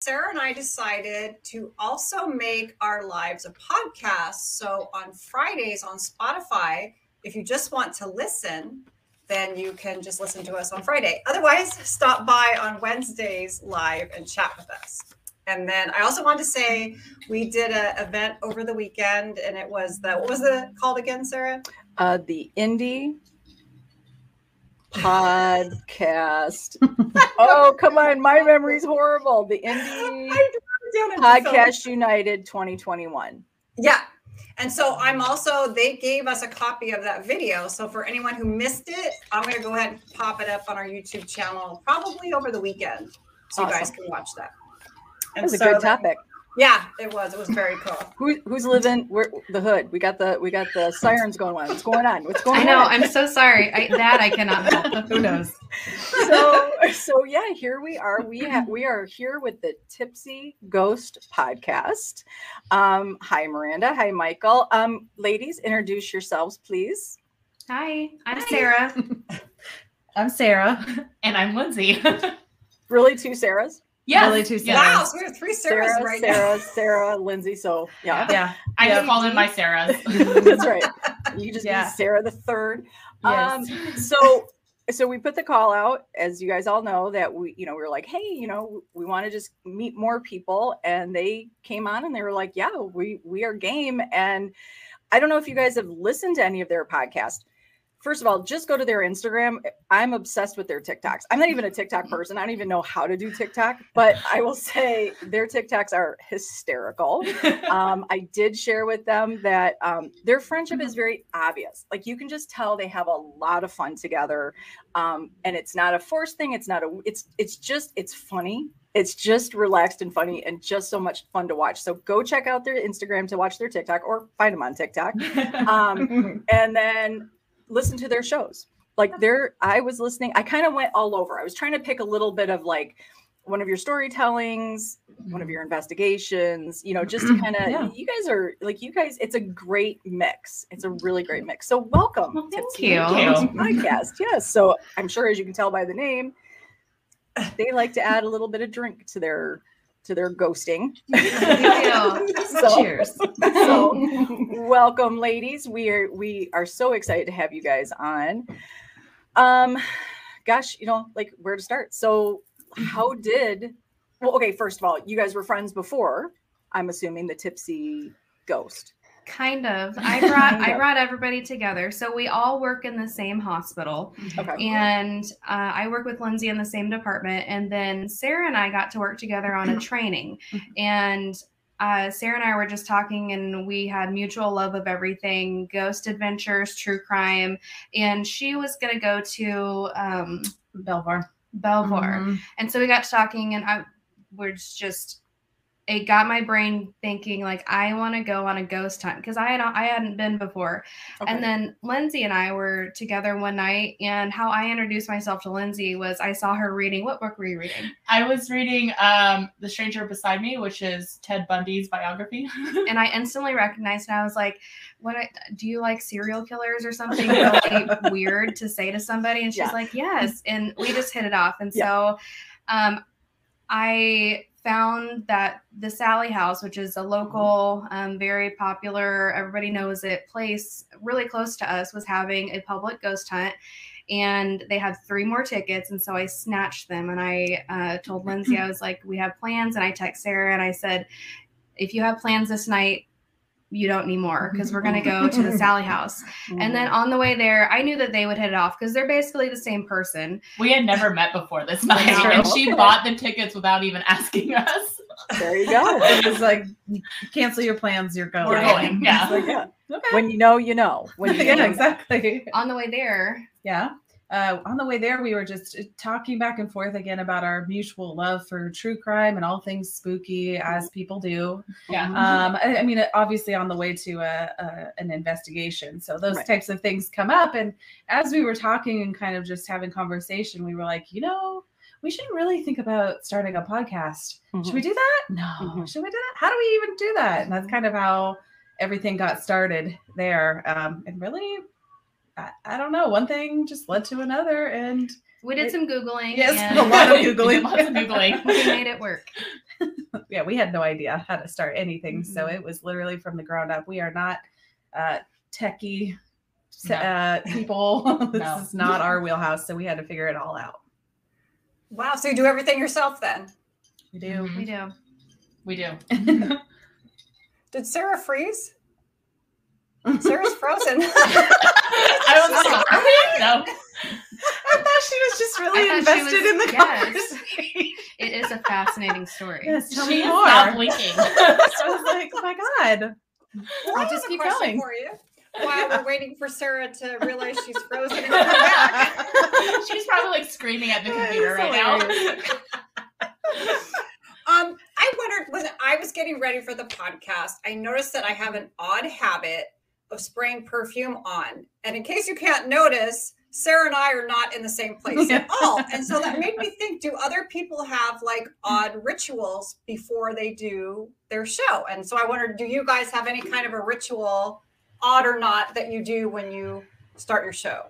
Sarah and I decided to also make our lives a podcast. So on Fridays on Spotify, if you just want to listen, then you can just listen to us on Friday. Otherwise, stop by on Wednesdays live and chat with us. And then I also want to say we did an event over the weekend, and it was the what was it called again, Sarah? Uh, the indie podcast. oh, come on, my memory's horrible. The indie podcast United 2021. Yeah, and so I'm also, they gave us a copy of that video. So for anyone who missed it, I'm going to go ahead and pop it up on our YouTube channel probably over the weekend. So awesome. you guys can watch that. And was so a good topic. Yeah, it was. It was very cool. Who, who's living where, the hood? We got the we got the sirens going on. What's going on? What's going on? I know. On? I'm so sorry. I, that I cannot help. Who knows? So so yeah, here we are. We have we are here with the Tipsy Ghost podcast. Um, hi Miranda. Hi Michael. Um, ladies, introduce yourselves, please. Hi, I'm hi. Sarah. I'm Sarah, and I'm Lindsay. really, two Sarahs? Yeah, really two Sarahs. Wow, so we have three Sarahs Sarah, right Sarah, now. Sarah, Lindsay. So yeah, yeah. I just call in my Sarahs. That's right. You just yeah. Sarah the third. Yes. Um, so so we put the call out as you guys all know that we you know we were like hey you know we want to just meet more people and they came on and they were like yeah we we are game and i don't know if you guys have listened to any of their podcasts first of all, just go to their Instagram. I'm obsessed with their TikToks. I'm not even a TikTok person. I don't even know how to do TikTok, but I will say their TikToks are hysterical. Um, I did share with them that um, their friendship is very obvious. Like you can just tell they have a lot of fun together, um, and it's not a forced thing. It's not a. It's it's just it's funny. It's just relaxed and funny and just so much fun to watch. So go check out their Instagram to watch their TikTok or find them on TikTok. Um, and then listen to their shows. Like there, I was listening. I kind of went all over. I was trying to pick a little bit of like one of your storytellings, one of mm-hmm. your investigations, you know, just to kind of, yeah. you guys are like, you guys, it's a great mix. It's a really great mix. So welcome well, thank to you. podcast. Yes. So I'm sure as you can tell by the name, they like to add a little bit of drink to their to their ghosting. so, Cheers. So, welcome, ladies. We are we are so excited to have you guys on. Um, gosh, you know, like where to start. So, how did? Well, okay. First of all, you guys were friends before. I'm assuming the tipsy ghost. Kind of. I brought I brought everybody together. So we all work in the same hospital, okay. and uh, I work with Lindsay in the same department. And then Sarah and I got to work together on a training, and uh, Sarah and I were just talking, and we had mutual love of everything: ghost adventures, true crime. And she was gonna go to um, Belvoir. Belvoir, mm-hmm. and so we got talking, and I was just it got my brain thinking like I want to go on a ghost hunt because I had I hadn't been before. Okay. And then Lindsay and I were together one night and how I introduced myself to Lindsay was I saw her reading what book were you reading? I was reading um The Stranger Beside Me, which is Ted Bundy's biography. and I instantly recognized and I was like, What do you like serial killers or something really weird to say to somebody? And she's yeah. like, Yes. And we just hit it off. And yeah. so um I found that the Sallie House, which is a local, um, very popular, everybody knows it place really close to us, was having a public ghost hunt. And they had three more tickets. And so I snatched them and I uh, told Lindsay, I was like, we have plans. And I text Sarah and I said, if you have plans this night, you don't need more because we're going to mm-hmm. go to the Sallie house. And then on the way there, I knew that they would hit it off because they're basically the same person. We had never met before this night, and she bought the tickets without even asking us. There you go. it was like, cancel your plans, you're going. We're going. Yeah. Like, yeah. Okay. When you know, you know. When you yeah, know, exactly. On the way there, yeah uh, on the way there, we were just uh, talking back and forth again about our mutual love for true crime and all things spooky, as people do. Yeah. Um, I, I mean, obviously, on the way to a, a an investigation, so those right. types of things come up. And as we were talking and kind of just having conversation, we were like, you know, we should really think about starting a podcast. Mm-hmm. Should we do that? No. Mm-hmm. Should we do that? How do we even do that? And that's kind of how everything got started there. Um, and really I, I don't know. One thing just led to another, and we did some googling. Yes, and a lot of googling. lots of googling. we made it work. yeah, we had no idea how to start anything, Mm-hmm. so it was literally from the ground up. We are not uh, techie No. uh, people. this No. is not our wheelhouse, so we had to figure it all out. Wow. So you do everything yourself then? We do. We do. We do. Did Sarah freeze? Sarah's frozen. I was sorry. No. I thought she was just really I thought she invested was- in the yes. conversation. It is a fascinating story. Yes, tell she me is more. not blinking. I was like, oh my god. Well, I I'll just keep going. for you. While we're waiting for Sarah to realize she's frozen and come back. She's probably like screaming at the computer right now. Um, I wondered when I was getting ready for the podcast, I noticed that I have an odd habit of spraying perfume on. And in case you can't notice, Sarah and I are not in the same place at all. And so that made me think do other people have like odd rituals before they do their show? And so I wondered do you guys have any kind of a ritual, odd or not, that you do when you start your show?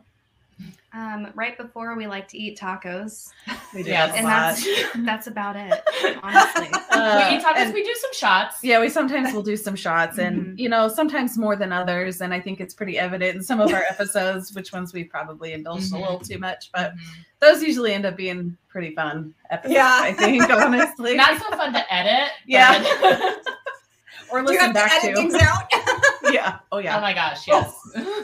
Um, right before we like to eat tacos, We do Yes. and that's that's about it. Honestly, Uh, we eat tacos, and- we do some shots. Yeah, we sometimes will do some shots and Mhm. you know, sometimes more than others. And I think it's pretty evident in some of our episodes which ones we probably indulged Mhm. a little too much, but Mhm. those usually end up being pretty fun episodes, Yeah. I think, honestly. Not so fun to edit. Yeah. but- or Do you listen have to back edit to. things out? yeah. Oh yeah. Oh my gosh, yes.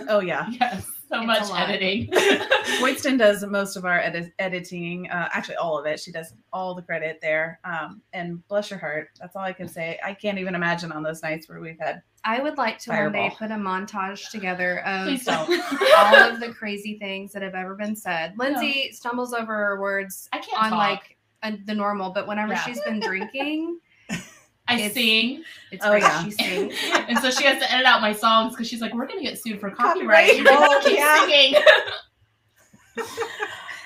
Oh yeah. yes. So It's much editing. Wainston does most of our edit- editing, uh, actually all of it. She does all the credit there. Um, and bless your heart, that's all I can say. I can't even imagine on those nights where we've had. I would like to one day put a montage together of all of the crazy things that have ever been said. Lindsay stumbles over her words I can't on talk. like uh, the normal, but whenever Yeah. she's been drinking, I it's- sing, it's Oh, great. yeah. She sings. and so she has to edit out my songs because she's like, "We're gonna get sued for Copyright. copyright." Oh, keep yeah. singing.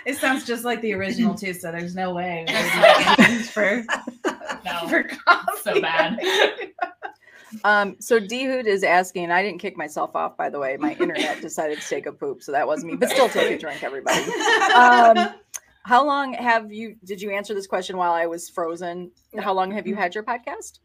It sounds just like the original too, so there's no way we're gonna get used for No, for coffee. so bad. Um, so Dhoot is asking, I didn't kick myself off, by the way. My internet decided to take a poop, so that wasn't me, but still take a drink, everybody. Um, how long have you, did you answer this question while I was frozen? How long have you had your podcast?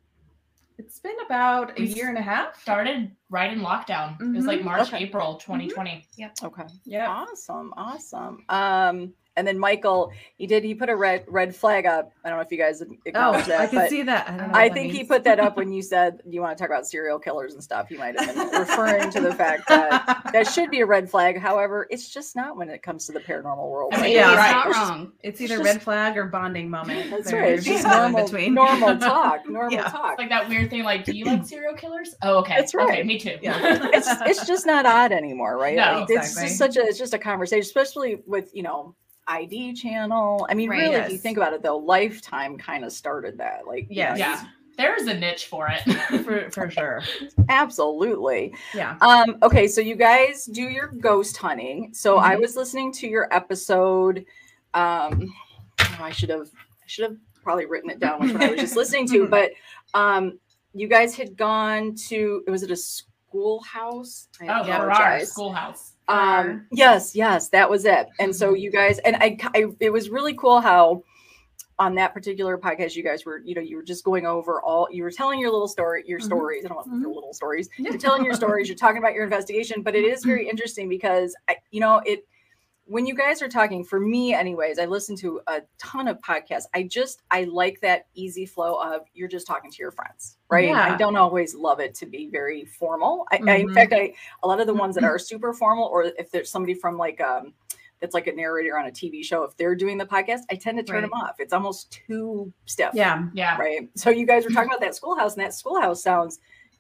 It's been about a year and a half. Started right in lockdown. It was like Mhm. March, Okay. April 2020. Okay. Yeah. Awesome. Awesome. Um, and then Michael, he did, he put a red, red flag up. I don't know if you guys Oh, that, I can see that. I, don't know I what that think he put that up when you said you want to talk about serial killers and stuff. He might have been referring to the fact that that should be a red flag. However, it's just not when it comes to the paranormal world. I mean, Yeah. He's right. not It's just- wrong. It's It's either just- red flag or bonding moment. That's There- right. It's just no in normal, between. normal talk. Normal Yeah. talk. It's like that weird thing. Like, do you like serial killers? Oh, okay. That's Okay, right. me too. Yeah. it's it's just not odd anymore, right? No, Like, it's just such a it's just a conversation, especially with you know ID channel. I mean, Right. really, if you think about it, though, Lifetime kind of started that. Like, you know, Yes. yeah. There's a niche for it. for for sure. absolutely. Yeah. Um, okay, so you guys do your ghost hunting. So I Mhm. was listening to your episode. Um, oh, I should have I should have probably written it down which one I was just listening to, but um, you guys had gone to it was it a schoolhouse? I Oh, Yeah, Farrar. Schoolhouse. Um, yes, yes, that was it. And so you guys, and I, I, it was really cool how on that particular podcast, you guys were, you know, you were just going over all, you were telling your little story, your Mhm. stories. I don't want Mhm. your little stories. Yeah. You're telling your stories. You're talking about your investigation, but it is very interesting because I, you know, it. When you guys are talking, for me, anyways, I listen to a ton of podcasts. I just I like that easy flow of you're just talking to your friends, right? yeah. I don't always love it to be very formal. I, I in Mhm. fact, I a lot of the ones that are super formal, or if there's somebody from like um that's like a narrator on a TV show, if they're doing the podcast, I tend to turn Right. them off. It's almost too stiff. Yeah. Yeah. Right. So you guys were talking about that schoolhouse, and that schoolhouse sounds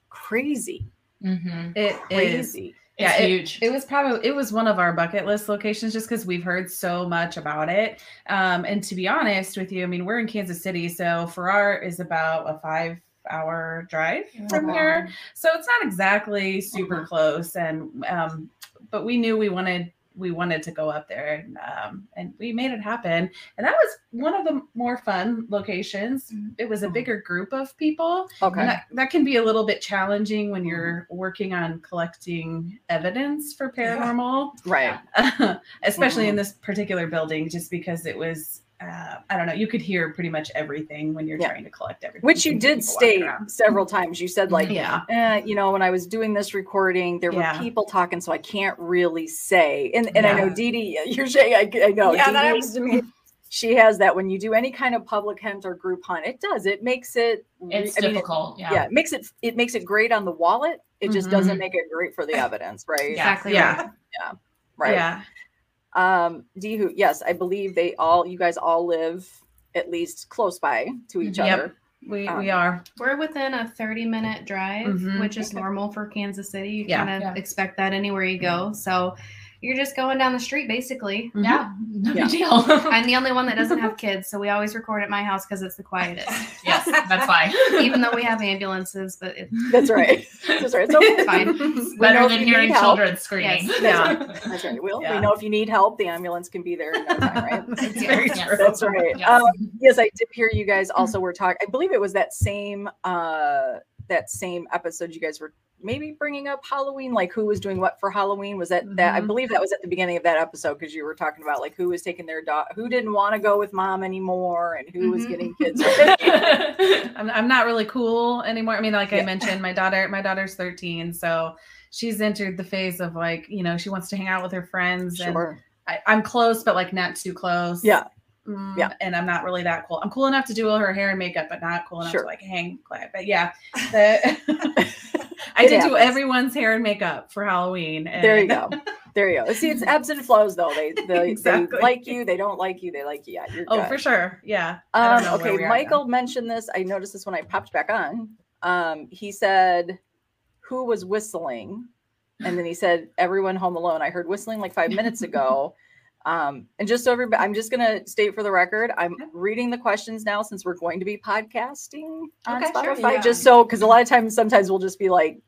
crazy. Mm-hmm. it It is. It's Yeah, huge. It was probably it was one of our bucket list locations just because we've heard so much about it. Um, and to be honest with you, I mean we're in Kansas City, so Farrar is about a five hour drive from Okay. here. So it's not exactly super Mhm. close. And um, but we knew we wanted we wanted to go up there and um, and we made it happen. And that was one of the more fun locations. Mhm. It was a bigger group of people. Okay. And that, that can be a little bit challenging when you're working on collecting evidence for Yeah. paranormal, Right. especially in Mhm. this particular building, just because it was. Uh, I don't know. You could hear pretty much everything when you're Yeah. trying to collect everything. Which you did people state several times. You said like, Yeah. eh, you know, when I was doing this recording, there Yeah. were people talking, so I can't really say. And and I know Dee Dee, you're saying I, I know. yeah, Dee that Dee, happens to me. she has that when you do any kind of public hunt or group hunt, it does. It makes it. It's I mean, it- difficult. yeah. yeah. it makes it. It makes it great on the wallet. It just doesn't Mhm. make it great for the evidence, right? Yeah. Exactly. Yeah. Right. Right. Yeah. Um, Dihu, yes, I believe they all. You guys all live at least close by to each Yep. other. We Um, we are. We're within a 30 minute drive, Mhm. which is normal for Kansas City. You Yeah. kind of Yeah. expect that anywhere you go. So you're just going down the street basically. Yeah. No Yeah. big deal. I'm the only one that doesn't have kids, so we always record at my house because it's the quietest. yes, that's fine. Even though we have ambulances, but it's That's right. That's right. It's okay. fine. We Better than hearing children screaming. Yes. Yeah. That's right. We'll, Yeah. We know if you need help, the ambulance can be there in no time, right? That's Yeah. very Yes. true. That's right. Yes. Um, yes, I did hear you guys also were talking. I believe it was that same uh that same episode you guys were maybe bringing up Halloween, like who was doing what for Halloween. Was that that? I Mhm. believe that was at the beginning of that episode because you were talking about like who was taking their dog, who didn't want to go with mom anymore, and who was Mhm. getting kids. I'm, I'm not really cool anymore. I mean, like Yeah. I mentioned, my daughter, my daughter's 13, so she's entered the phase of like, you know, she wants to hang out with her friends, and sure. I, I'm close, but like not too close. Yeah. Mm, Yeah. and I'm not really that cool. I'm cool enough to do all her hair and makeup, but not cool enough Sure. to like hang. Quiet. But yeah, the, I It did do everyone's hair and makeup for Halloween. And There you go. There you go. See, it's ebbs and flows though. They they, Exactly. they like you, they don't like you, they like you. Yeah, Oh, good. for sure. Yeah. Um, okay, Michael mentioned this. I noticed this when I popped back on. Um, he said, "Who was whistling?" And then he said, "Everyone home alone." I heard whistling like five minutes ago. Um, and just so everybody, I'm just gonna state for the record, I'm reading the questions now since we're going to be podcasting on Okay, sure, Spotify. yeah. Just so, because a lot of times, sometimes we'll just be like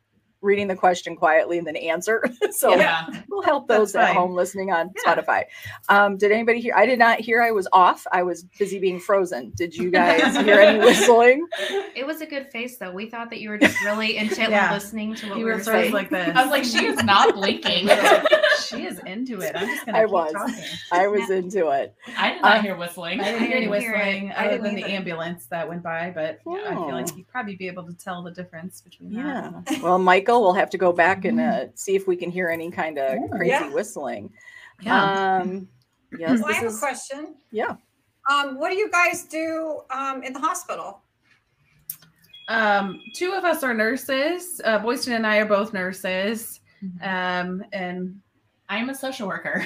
reading the question quietly and then answer. so yeah. we'll help those That's at fine. home listening on Yeah. Spotify. Um, did anybody hear? I did not hear. I was off. I was busy being frozen. Did you guys hear any whistling? It was a good face though. We thought that you were just really intently Yeah. listening to what You we were were saying. like this. I was like, she is not blinking. she is into it. I'm just gonna I was. talking. I was into it. I did not Um, hear whistling. I didn't hear any didn't hear whistling I other didn't than the ambulance that went by, but I feel like Oh. you'd probably be able to tell the difference between Yeah. that. Well, Michael, we'll have to go back and uh, see if we can hear any kind of Yeah. crazy Yeah. whistling. Yeah. Um, yes, Well, I have is. a question. Yeah. Um, what do you guys do um, in the hospital? Um, two of us are nurses. Uh, Boyston and I are both nurses. Um, and I'm a social worker.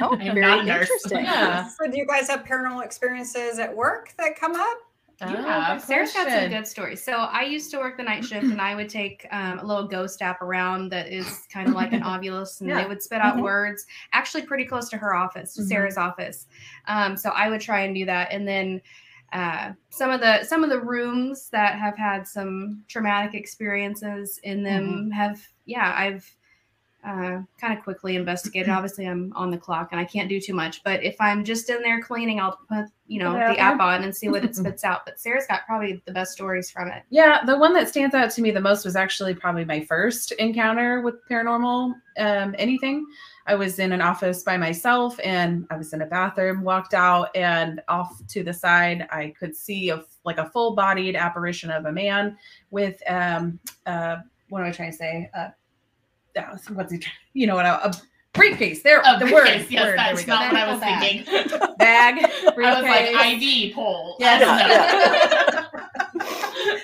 Oh, I am very not a nurse. interesting. yeah, So, do you guys have paranormal experiences at work that come up? Yeah, good Sarah's got some good stories. So I used to work the night shift, and I would take um, a little ghost app around that is kind of like an Ovilus, and Yeah. it would spit out Mhm. words. Actually, pretty close to her office, to Mhm. Sarah's office. Um, so I would try and do that, and then uh, some of the some of the rooms that have had some traumatic experiences in them have, yeah, I've uh, kind of quickly investigated. Obviously, I'm on the clock and I can't do too much. But if I'm just in there cleaning, I'll put you know the app on and see what it spits out. But Sarah's got probably the best stories from it. Yeah, the one that stands out to me the most was actually probably my first encounter with paranormal um, anything. I was in an office by myself and I was in a bathroom, walked out, and off to the side, I could see a like a full bodied apparition of a man with um uh what am I trying to say? Uh, uh, what's he? You know what? A, a briefcase. There, Oh, the briefcase. word. Yes, word, that's not what I was bag. thinking. Bag. I was like. IV pole. Yeah. Yeah.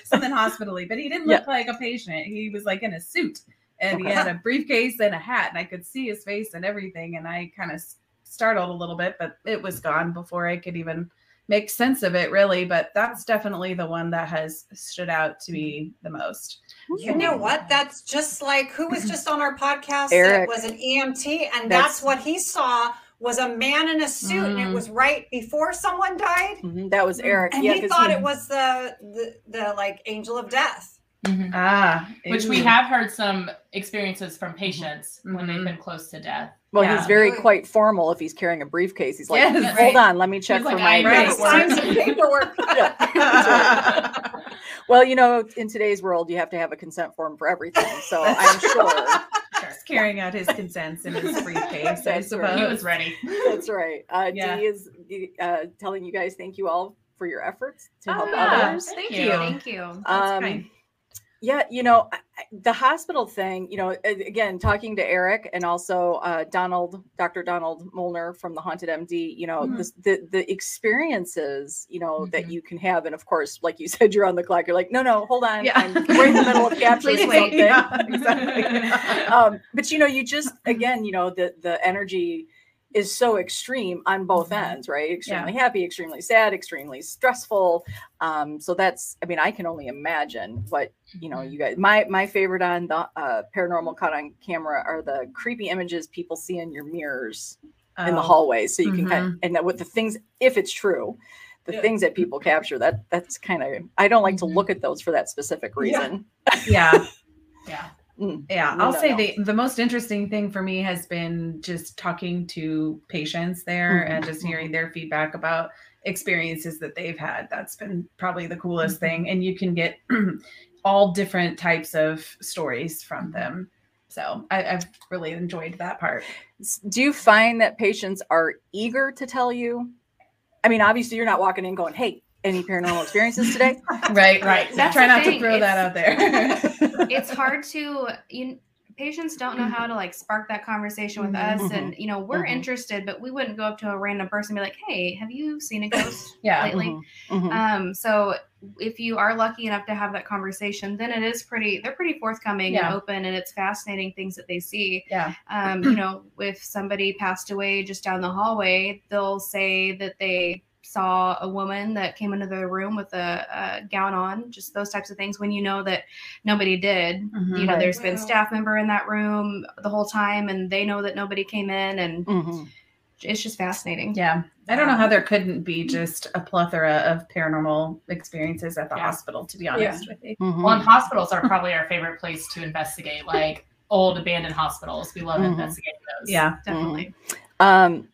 something hospitally, but he didn't look like a patient. He was like in a suit and he had a briefcase and a hat, and I could see his face and everything. And I kind of startled a little bit, but it was gone before I could even make sense of it, really. But that's definitely the one that has stood out to me the most. You know what? That's just like who was just on our podcast Eric. that was an EMT, and That's- that's, what he saw was a man in a suit, and it Mm. was right before someone died, Mhm, That was Eric. and yeah, he 'cause thought it was the, the the like angel of death. Mhm. Ah, Which we have heard some experiences from patients when they've been close to death. Well, Yeah. he's very quite formal if he's carrying a briefcase. He's like, Yes, hold right. on, let me check He's for like, my I Right. it Sign works. some paperwork. Yeah, that's right. Well, you know, in today's world, you have to have a consent form for everything. So I'm sure Just carrying out his consents in his briefcase, I That's right. suppose. He was ready. that's right. Uh, Yeah. Dee is uh, telling you guys thank you all for your efforts to help Oh, yeah. others. Thank Thank you. you. Thank you. That's Um, kind. Yeah, you know, the hospital thing, you know, again, talking to Eric and also uh, Donald, Dr. Donald Molnar from the Haunted MD, you know, Mhm. this, the the experiences, you know, that Mhm. you can have, and of course, like you said, you're on the clock. You're like, no, no, hold on, Yeah. I'm we're in the middle of capturing something. Yeah, exactly. um, but you know, you just again, you know, the the energy is so extreme on both Mhm. ends, right? Extremely happy, extremely sad, extremely stressful. Um, so that's, I mean, I can only imagine what you know. You guys, my my favorite on the uh, paranormal caught on camera are the creepy images people see in your mirrors in the hallway. so you can kind of, and that with the things, if it's true. The Yeah. things that people capture that that's kind of I don't like Mhm. to look at those for that specific reason. Yeah. Yeah. Mm. Yeah, I'll no, say no. the the most interesting thing for me has been just talking to patients there Mhm, and just hearing their feedback about experiences that they've had. That's been probably the coolest Mm-hmm. thing, and you can get all different types of stories Mm-hmm. from them. So I, I've really enjoyed that part. Do you find that patients are eager to tell you i mean obviously you're not walking in going hey any paranormal experiences today Right, right. That's not to thing, throw that out there. it's hard to you patients don't know how to like spark that conversation with Mhm. us and you know we're Mhm. interested but we wouldn't go up to a random person and be like hey have you seen a ghost yeah. lately Mhm, mhm. um so if you are lucky enough to have that conversation then it is pretty they're pretty forthcoming Yeah. and open and it's fascinating things that they see Yeah. um you know if somebody passed away just down the hallway they'll say that they saw a woman that came into the room with a, a gown on just those types of things when you know that nobody did Mhm. you know Right. there's been staff member in that room the whole time and they know that nobody came in and Mhm. it's just fascinating Yeah. I don't know how there couldn't be just a plethora of paranormal experiences at the Yeah. hospital, to be honest with you. Mhm. Well, and hospitals are probably our favorite place to investigate, like old abandoned hospitals. We love Mhm. investigating those. Yeah. definitely um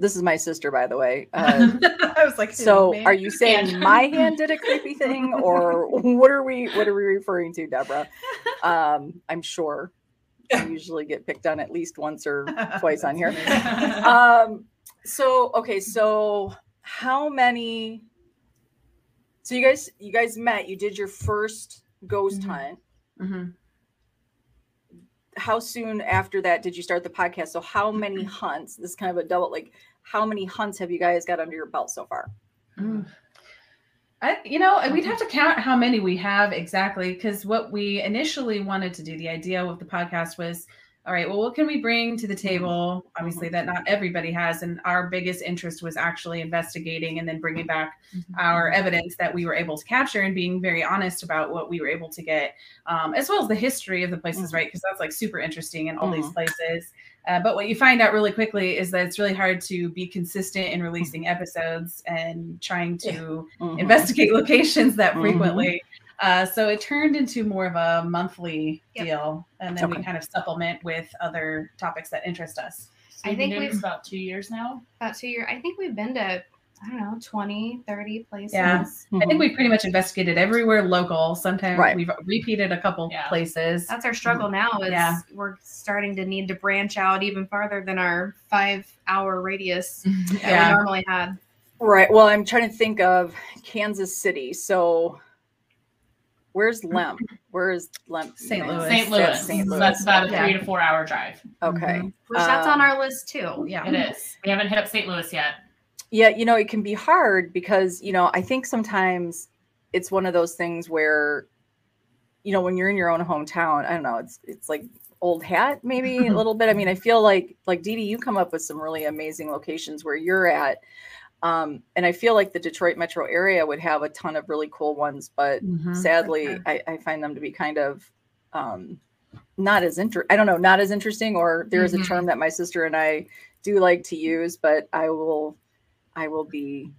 this is my sister by the way uh, I was like, so "Who, are you saying my hand did a creepy thing or what are we what are we referring to deborah um i'm sure I usually get picked on at least once or twice on here um so okay so how many so you guys you guys met you did your first ghost Mhm. hunt Mhm. how soon after that did you start the podcast so how many Mm-hmm. hunts this is kind of a double like how many hunts have you guys got under your belt so far Mm. I, you know, we'd have to count how many we have exactly because what we initially wanted to do, the idea of the podcast was, all right, well, what can we bring to the table? Obviously, that not everybody has, and our biggest interest was actually investigating and then bringing back our evidence that we were able to capture and being very honest about what we were able to get, um, as well as the history of the places, Mhm. right? Because that's like super interesting in all these Mhm. places. Uh, but what you find out really quickly is that it's really hard to be consistent in releasing episodes and trying to Mhm. investigate locations that Mhm. frequently. Uh, so it turned into more of a monthly Yep. deal, and then Okay. we kind of supplement with other topics that interest us. So I think we've- about two years now. about two years i think we've been to i don't know 20 30 places Yeah. I think we pretty much investigated everywhere local. Sometimes Right. we've repeated a couple Yeah. places. that's our struggle now is Yeah. we're starting to need to branch out even farther than our five hour radius that Yeah. we normally had right well i'm trying to think of kansas city so where's lemp where is lemp St. Louis. St. That's Louis. st So louis that's about a Yeah. three to four hour drive. okay Mhm. which that's on Um, our list too Yeah. It is. We haven't hit up St. Louis yet. Yeah, you know, it can be hard because, you know, I think sometimes it's one of those things where, you know, when you're in your own hometown, I don't know, it's it's like old hat maybe a little bit. I mean, I feel like like Dee, you come up with some really amazing locations where you're at. Um, and I feel like the Detroit metro area would have a ton of really cool ones, but Mhm. sadly, sure. I, I find them to be kind of um, not as inter. I don't know, not as interesting. Or there is Mhm. a term that my sister and I do like to use, but I will, I will be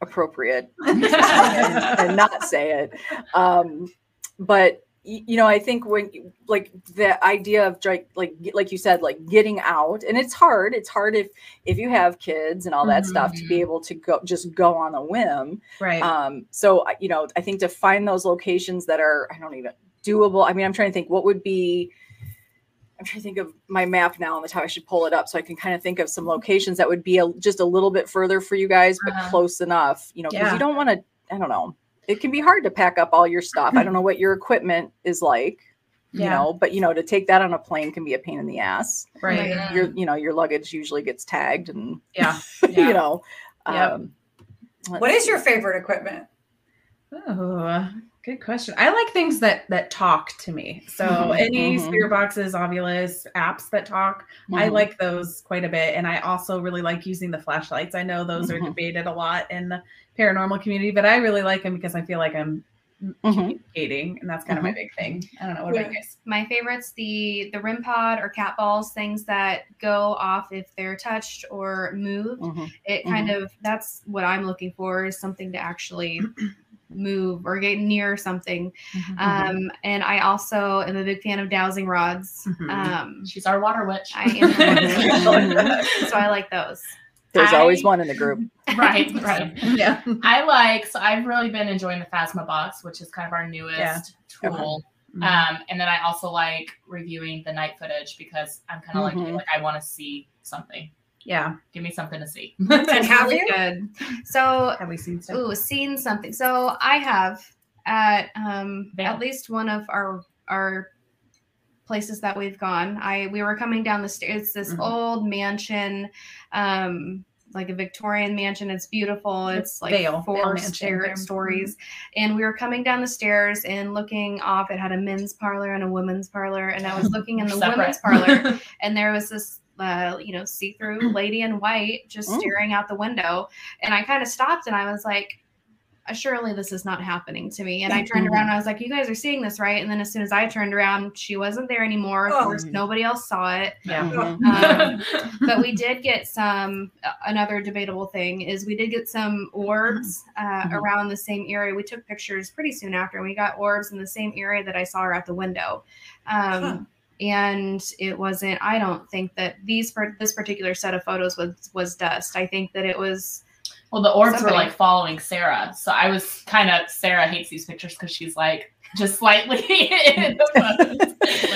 appropriate and, and not say it. Um, but you know, I think when like the idea of like like like you said, like getting out, and it's hard. It's hard if if you have kids and all that mm-hmm. stuff to be mm-hmm. able to go just go on a whim. Right. Um. So you know, I think to find those locations that are I don't even doable. I mean, I'm trying to think what would be. I'm trying to think of my map now on the top. I should pull it up so I can kind of think of some locations that would be a, just a little bit further for you guys, but uh-huh. close enough. You know, because yeah. you don't want to. I don't know it can be hard to pack up all your stuff. I don't know what your equipment is like, yeah. you know, but you know, to take that on a plane can be a pain in the ass. Right. Your, you know, your luggage usually gets tagged and yeah, yeah. you know. Yep. Um, what is your favorite equipment? Oh, good question. I like things that that talk to me. So mm-hmm. any mm-hmm. spirit boxes, Ovilus, apps that talk, mm-hmm. I like those quite a bit. And I also really like using the flashlights. I know those mm-hmm. are debated a lot in the paranormal community, but I really like them because I feel like I'm mm-hmm. communicating, and that's kind of my mm-hmm. big thing. I don't know what yeah. about you guys. My favorites the the REM pod or cat balls, things that go off if they're touched or moved. Mm-hmm. It kind mm-hmm. of that's what I'm looking for is something to actually move or get near something. Mm-hmm. Um, and I also am a big fan of dowsing rods. Mm-hmm. Um, She's our water witch. I am. so I like those. There's I, always one in the group. Right, right. yeah. I like, so I've really been enjoying the Phasma box, which is kind of our newest yeah. tool. Mm-hmm. Um, and then I also like reviewing the night footage because I'm kind of mm-hmm. like, like I want to see something. Yeah. Give me something to see. have you? Good. So have we seen something? Ooh, seen something. So I have at um at least one of our our places that we've gone. I we were coming down the stairs. It's this mm-hmm. old mansion, um, like a Victorian mansion. It's beautiful. It's like four stair- mm-hmm. stories. And we were coming down the stairs and looking off. It had a men's parlor and a women's parlor. And I was looking in the women's parlor, and there was this uh, you know, see-through lady in white just mm. staring out the window. And I kind of stopped and I was like, surely this is not happening to me. And I turned around and I was like, you guys are seeing this, right? And then as soon as I turned around, she wasn't there anymore. Of oh. course, nobody else saw it. Yeah. Um, but we did get some, uh, another debatable thing is we did get some orbs uh, mm-hmm. around the same area. We took pictures pretty soon after and we got orbs in the same area that I saw her at the window. Um, huh. And it wasn't. I don't think that these for this particular set of photos was was dust. I think that it was well, the orbs Somebody. were like following Sarah. So I was kind of, Sarah hates these pictures because she's like just slightly in the like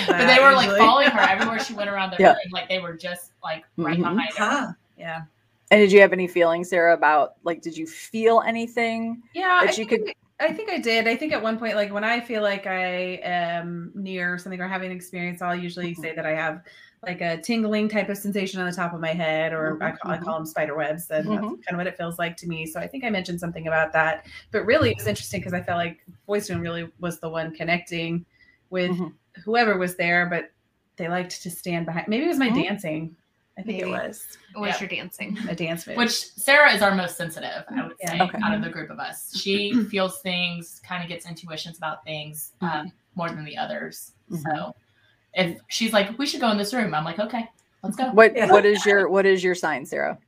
but they were like following her everywhere she went around the yeah. room. Like they were just like right mm-hmm. behind her. Huh. Yeah. And did you have any feelings, Sarah, about like, did you feel anything? Yeah. That I you could. I think I did. I think at one point, like when I feel like I am near something or having an experience, I'll usually mm-hmm. say that I have like a tingling type of sensation on the top of my head, or mm-hmm. I, call, I, call, them spider webs. And mm-hmm. that's kind of what it feels like to me. So I think I mentioned something about that. But really, it was interesting because I felt like Voice Room really was the one connecting with mm-hmm. whoever was there, but they liked to stand behind. Maybe it was my mm-hmm. dancing. I think Maybe. it was. It was your dancing. A dance move. Which Sarah is our most sensitive, I would say, okay. out of the group of us. She feels things, kind of gets intuitions about things um, more than the others. Mm-hmm. So if she's like, we should go in this room, I'm like, okay, let's go. What yeah. what is your what is your sign, Sarah?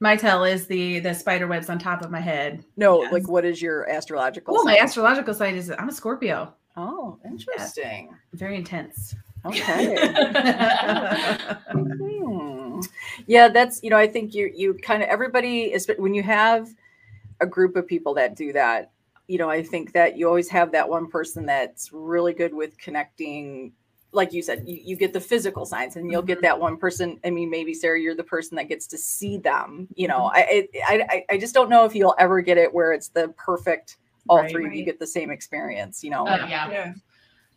My tell is the the spider webs on top of my head. No, yes. like what is your astrological? Oh, my astrological sign is I'm a Scorpio. Oh, interesting. Yeah. Very intense. Okay. hmm. Yeah, that's you know I think you you kind of everybody is when you have a group of people that do that. You know, I think that you always have that one person that's really good with connecting like you said, you, you get the physical signs and you'll get mm-hmm. that one person. I mean, maybe Sarah, you're the person that gets to see them. You know, mm-hmm. I, I, I just don't know if you'll ever get it where it's the perfect, all right, three right. you get the same experience, you know? Uh, yeah. yeah.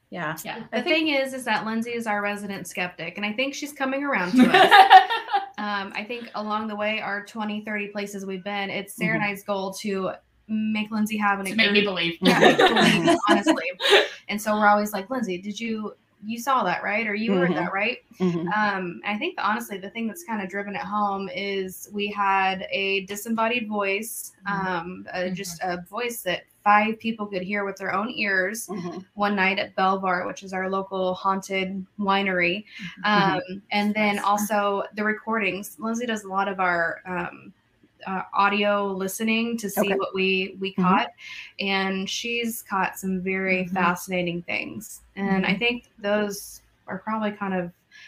Yeah. yeah. The thing is, is that Lindsay is our resident skeptic, and I think she's coming around to us. um, I think along the way, our 20, 30 places we've been, it's Sarah mm-hmm. and I's goal to make Lindsay have an to make me believe. Yeah, believe, honestly. And so we're always like, Lindsay, did you you saw that right or you mm-hmm. heard that right mm-hmm. um, i think honestly the thing that's kind of driven it home is we had a disembodied voice mm-hmm. um, uh, just a voice that five people could hear with their own ears mm-hmm. one night at belvoir which is our local haunted winery mm-hmm. um, and then also the recordings lindsay does a lot of our um, uh, audio listening to see okay. what we we mm-hmm. caught, and she's caught some very mm-hmm. fascinating things. And I mm-hmm. think those are probably kind of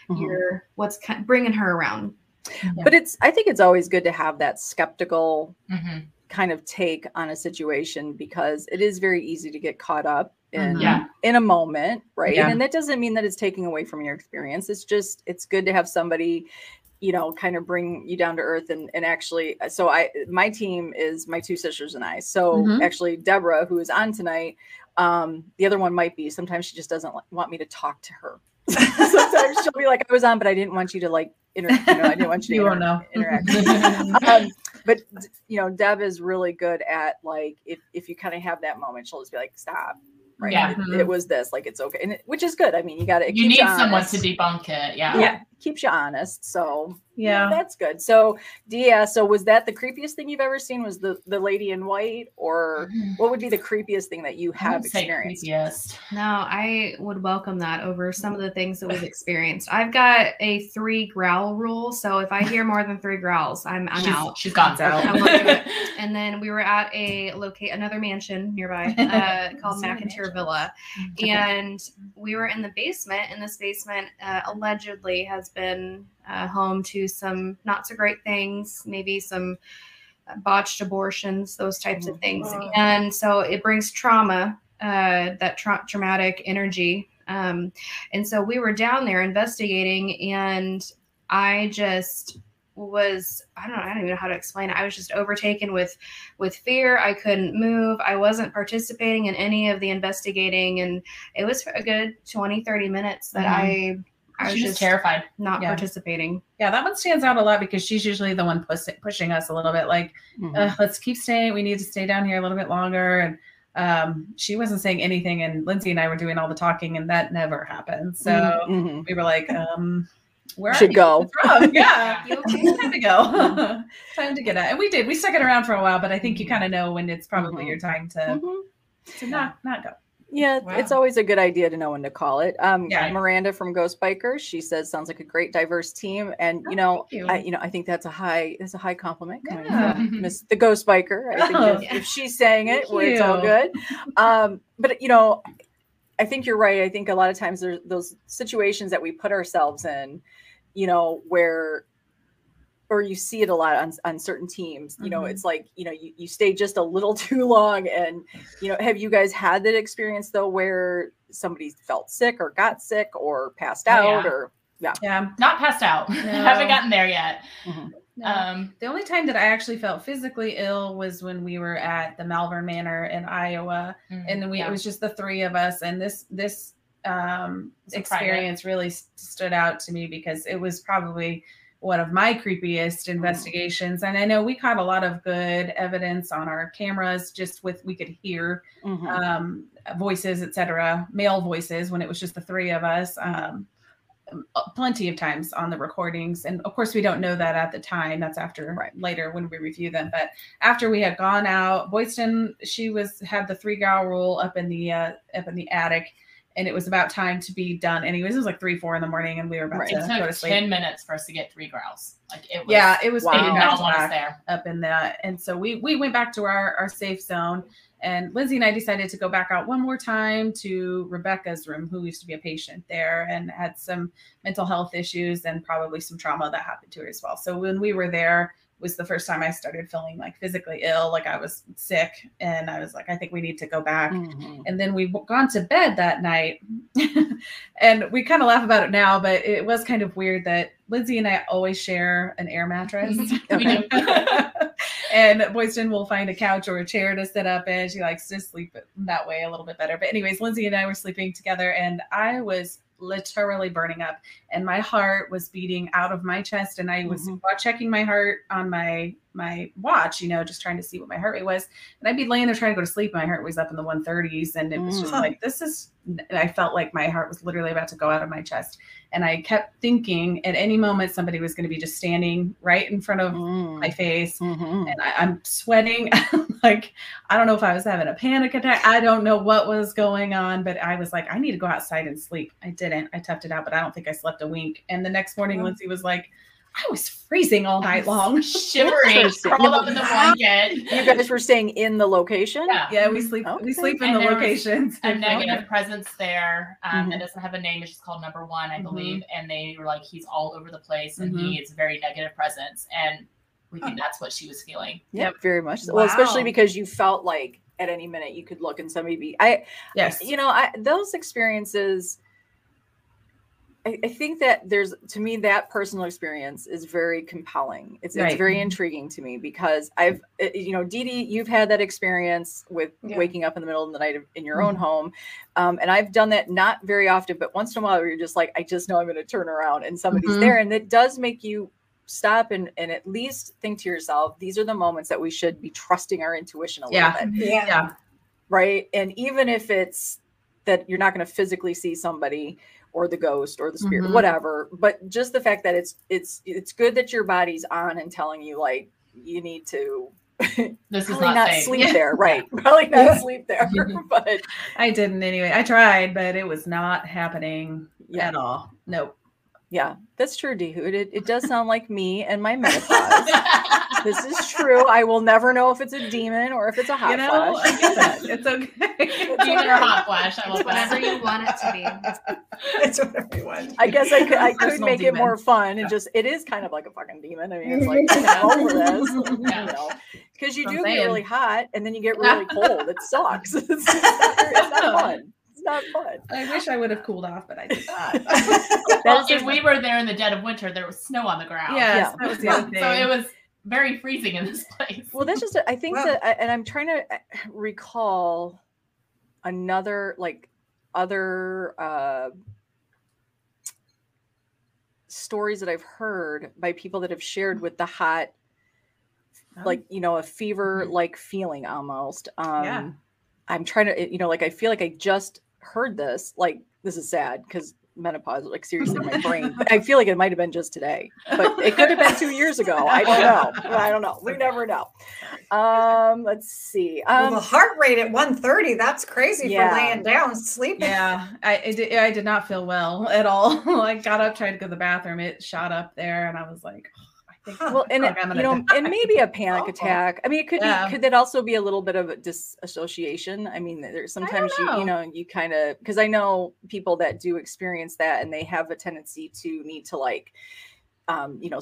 mm-hmm. your what's kind of bringing her around. Yeah. But it's I think it's always good to have that skeptical mm-hmm. Kind of take on a situation because it is very easy to get caught up in mm-hmm. yeah. in a moment, right? Yeah. And that doesn't mean that it's taking away from your experience. It's just it's good to have somebody you know kind of bring you down to earth and and actually so i my team is my two sisters and i so mm-hmm. actually deborah who is on tonight um the other one might be sometimes she just doesn't want me to talk to her sometimes she'll be like i was on but i didn't want you to like inter- you know i didn't want you to you inter- know. interact um, but you know deb is really good at like if if you kind of have that moment she'll just be like stop right? Yeah. It, it, mm-hmm. was this, like it's okay, and it, which is good. I mean, you got to. You need you someone to debunk it. Yeah. Yeah, keeps you honest. So yeah, that's good. So Dia, so was that the creepiest thing you've ever seen? Was the the lady in white, or mm-hmm. what would be the creepiest thing that you have experienced? Yes. No, I would welcome that over some of the things that we've experienced. I've got a three growl rule, so if I hear more than three growls, I'm I'm she's, out. She's gone out. and then we were at a locate another mansion nearby uh, called McIntyre Villa, and we were in the basement. And this basement uh, allegedly has been uh, home to some not so great things, maybe some botched abortions, those types of things. Oh. And so it brings trauma, uh, that tra- traumatic energy. Um, and so we were down there investigating, and I just was I don't know I don't even know how to explain it. I was just overtaken with with fear. I couldn't move. I wasn't participating in any of the investigating and it was a good 20 30 minutes that mm-hmm. I I was just terrified, not yeah. participating. Yeah, that one stands out a lot because she's usually the one push, pushing us a little bit. Like, mm-hmm. uh, let's keep staying. We need to stay down here a little bit longer. And um, she wasn't saying anything, and Lindsay and I were doing all the talking, and that never happened. So mm-hmm. we were like, um, where should go? yeah, time to go. time to get out. And we did. We stuck it around for a while, but I think you mm-hmm. kind of know when it's probably mm-hmm. your time to mm-hmm. to not not go. Yeah, wow. it's always a good idea to know when to call it. Um, yeah. Miranda from Ghost Biker, she says sounds like a great diverse team, and you oh, know, you. I you know I think that's a high that's a high compliment coming yeah. from Miss the Ghost Biker. I think oh, if, yeah. if, she's saying it, well, it's all good. Um, but you know, I think you're right. I think a lot of times there's those situations that we put ourselves in, you know, where or you see it a lot on, on certain teams you know mm-hmm. it's like you know you, you stay just a little too long and you know have you guys had that experience though where somebody felt sick or got sick or passed out oh, yeah. or yeah yeah not passed out no. haven't gotten there yet mm-hmm. no. um the only time that i actually felt physically ill was when we were at the malvern manor in iowa mm-hmm. and we yeah. it was just the three of us and this this um experience private. really stood out to me because it was probably one of my creepiest mm-hmm. investigations. And I know we caught a lot of good evidence on our cameras, just with we could hear mm-hmm. um, voices, etc., male voices when it was just the three of us. Um, uh, plenty of times on the recordings and of course we don't know that at the time that's after right. later when we review them but after we had gone out boyston she was had the three gal rule up in the uh, up in the attic and it was about time to be done. Anyways, it was like three, four in the morning, and we were about right. to it took go to sleep. Ten minutes for us to get three growls. Like it was. Yeah, it was. Wow. Back there up in that, and so we we went back to our our safe zone. And Lindsay and I decided to go back out one more time to Rebecca's room, who used to be a patient there and had some mental health issues and probably some trauma that happened to her as well. So when we were there, was the first time I started feeling like physically ill, like I was sick, and I was like, I think we need to go back. Mm-hmm. And then we've gone to bed that night, and we kind of laugh about it now, but it was kind of weird that Lindsay and I always share an air mattress. and Boyston will find a couch or a chair to sit up in. She likes to sleep that way a little bit better. But anyways, Lindsay and I were sleeping together, and I was literally burning up and my heart was beating out of my chest and i was mm-hmm. checking my heart on my my watch you know just trying to see what my heart rate was and i'd be laying there trying to go to sleep my heart was up in the 130s and it was mm-hmm. just like this is and i felt like my heart was literally about to go out of my chest and i kept thinking at any moment somebody was going to be just standing right in front of mm-hmm. my face mm-hmm. and I, i'm sweating like i don't know if i was having a panic attack i don't know what was going on but i was like i need to go outside and sleep i didn't i toughed it out but i don't think i slept a wink and the next morning lindsay was like I was freezing all night long, shivering, crawled up in the blanket. You guys were staying in the location. Yeah, yeah we sleep. Okay. We sleep in and the locations. A negative presence there. Um, mm-hmm. It doesn't have a name. It's just called Number One, I mm-hmm. believe. And they were like, he's all over the place, and mm-hmm. he is a very negative presence. And we think that's what she was feeling. Yep, very much. So. Wow. Well, especially because you felt like at any minute you could look and somebody be. I yes, you know, I those experiences I, I, think that there's to me that personal experience is very compelling. It's, right. it's very mm-hmm. intriguing to me because I've eh, you know Dee Dee, you've had that experience with yeah. waking up in the middle of the night in your mm-hmm. own home, um, and I've done that not very often, but once in a while you're just like, I just know I'm going to turn around and somebody's mm-hmm. there, and it does make you stop and, and at least think to yourself, these are the moments that we should be trusting our intuition a little yeah. bit. Yeah. yeah. Right. And even if it's that you're not going to physically see somebody or the ghost or the spirit mm-hmm. whatever but just the fact that it's it's it's good that your body's on and telling you like you need to this is not, not sleep there right probably not sleep there but i didn't anyway i tried but it was not happening yeah. at all nope yeah, that's true, Dehood. It, it does sound like me and my menopause. this is true. I will never know if it's a demon or if it's a hot you know, flash. It's okay. demon or hot flash. I will whatever you want it to be. it's whatever you want. I guess I could I could make demon. it more fun and just it is kind of like a fucking demon. I mean, it's like I'm over this, yeah. you know, because you do get really hot and then you get really cold. It sucks. It's, it's, not, it's not fun it's not fun. I wish I would have cooled off, but I did not. well, if we were there in the dead of winter, there was snow on the ground. Yes, yeah, that was the other thing. So it was very freezing in this place. Well, that's just I think that, and I'm trying to uh, recall another like other uh stories that I've heard by people that have shared with the hot, oh. like you know, a fever like feeling almost. Um, yeah. I'm trying to, you know, like I feel like I just heard this. Like this is sad because menopause, like seriously, my brain. I feel like it might have been just today, but it could have been two years ago. I don't know. I don't know. We never know. Um, let's see. Um, well, the heart rate at 130, that's crazy yeah. for laying down, sleeping. Yeah, I, I did, I did not feel well at all. I got up, tried to go to the bathroom. It shot up there, and I was like, well, and it, you know, die. and maybe a panic attack. I mean, it could yeah. be. Could that also be a little bit of a disassociation? I mean, there's sometimes you you know you kind of because I know people that do experience that, and they have a tendency to need to like, um, you know,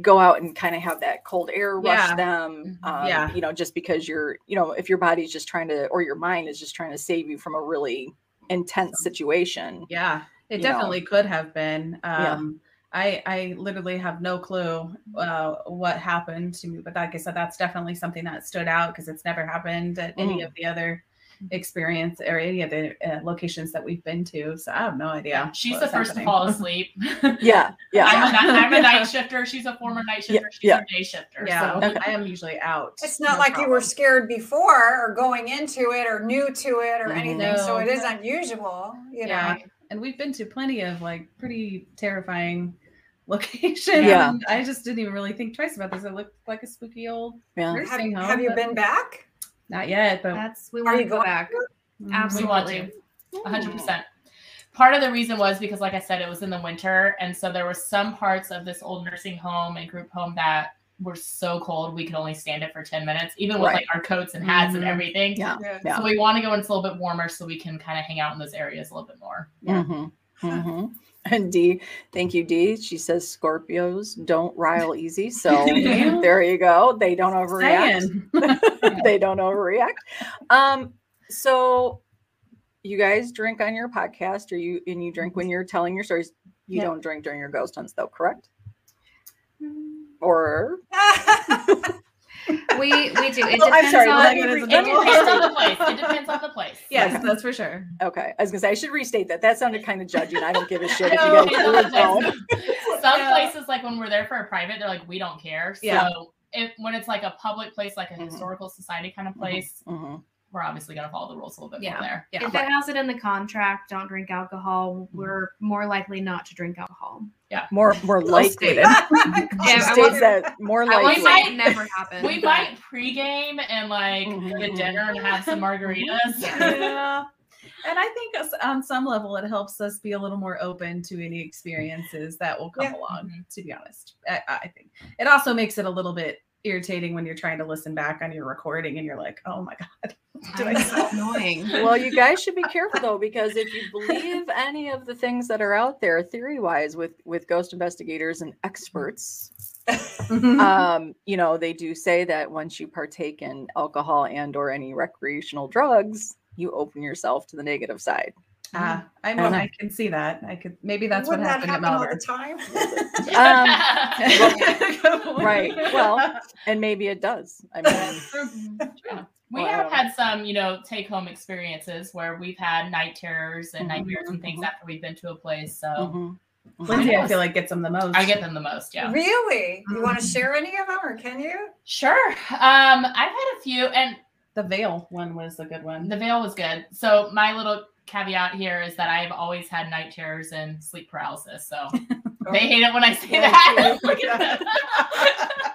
go out and kind of have that cold air rush yeah. them. Mm-hmm. Um, yeah, you know, just because you're, you know, if your body's just trying to, or your mind is just trying to save you from a really intense situation. Yeah, it definitely know. could have been. Um, I I literally have no clue uh, what happened to me, but like I said, that's definitely something that stood out because it's never happened at mm. any of the other experience or any of the uh, locations that we've been to. So I have no idea. Yeah, she's the first happening. to fall asleep. yeah, yeah. I'm a, I'm a night shifter. She's a former night shifter. Yeah, she's yeah. a day shifter. Yeah, so. I am usually out. It's not no like problem. you were scared before or going into it or new to it or mm-hmm. anything. No. So it is unusual. You know. Yeah and we've been to plenty of like pretty terrifying locations. Yeah. I just didn't even really think twice about this. It looked like a spooky old yeah. nursing have, home. Have you been back? Not yet, but that's we mm, want to go back. Absolutely. We want to. 100%. Part of the reason was because, like I said, it was in the winter. And so there were some parts of this old nursing home and group home that were so cold we could only stand it for 10 minutes, even with right. like our coats and hats mm-hmm. and everything. Yeah. yeah. So we want to go in it's a little bit warmer so we can kind of hang out in those areas a little bit more. Yeah. Mm-hmm. Mm-hmm. And D, thank you, D. She says Scorpios don't rile easy. So there you go. They don't overreact. they don't overreact. Um, so you guys drink on your podcast or you and you drink when you're telling your stories. You yeah. don't drink during your ghost hunts though, correct? Or we we do. It oh, depends, sorry, on, it, it depends on the place. It depends on the place. Yes, that's for sure. Okay, I was gonna say I should restate that. That sounded kind of judging. I don't give a shit if you guys don't. Some yeah. places, like when we're there for a private, they're like, we don't care. So yeah. if when it's like a public place, like a mm-hmm. historical society kind of mm-hmm. place, mm-hmm we're obviously going to follow the rules a little bit yeah. more there. Yeah. If it has it in the contract, don't drink alcohol, mm-hmm. we're more likely not to drink alcohol. Yeah. More more likely. yeah, states that more likely. We might never happen. We but... might pregame and like mm-hmm. get dinner and have some margaritas. yeah. and I think on some level it helps us be a little more open to any experiences that will come yeah. along. Mm-hmm. To be honest, I, I think it also makes it a little bit irritating when you're trying to listen back on your recording and you're like, oh my god, so annoying. Well, you guys should be careful though, because if you believe any of the things that are out there theory wise with with ghost investigators and experts. um, you know, they do say that once you partake in alcohol and or any recreational drugs, you open yourself to the negative side. Ah, I mean, I can see that. I could maybe that's Wouldn't what happened that happen at Malvern. all the time. um, right. Well, and maybe it does. I mean, we well, have had some, you know, take home experiences where we've had night terrors and mm-hmm, nightmares and things mm-hmm. after we've been to a place. So. Mm-hmm. Lindsay, I feel like gets them the most. I get them the most, yeah. Really? You want to mm-hmm. share any of them, or can you? Sure. Um, I've had a few, and the Vaile one was a good one. The Vaile was good. So my little caveat here is that I've always had night terrors and sleep paralysis. So they hate it when I say that.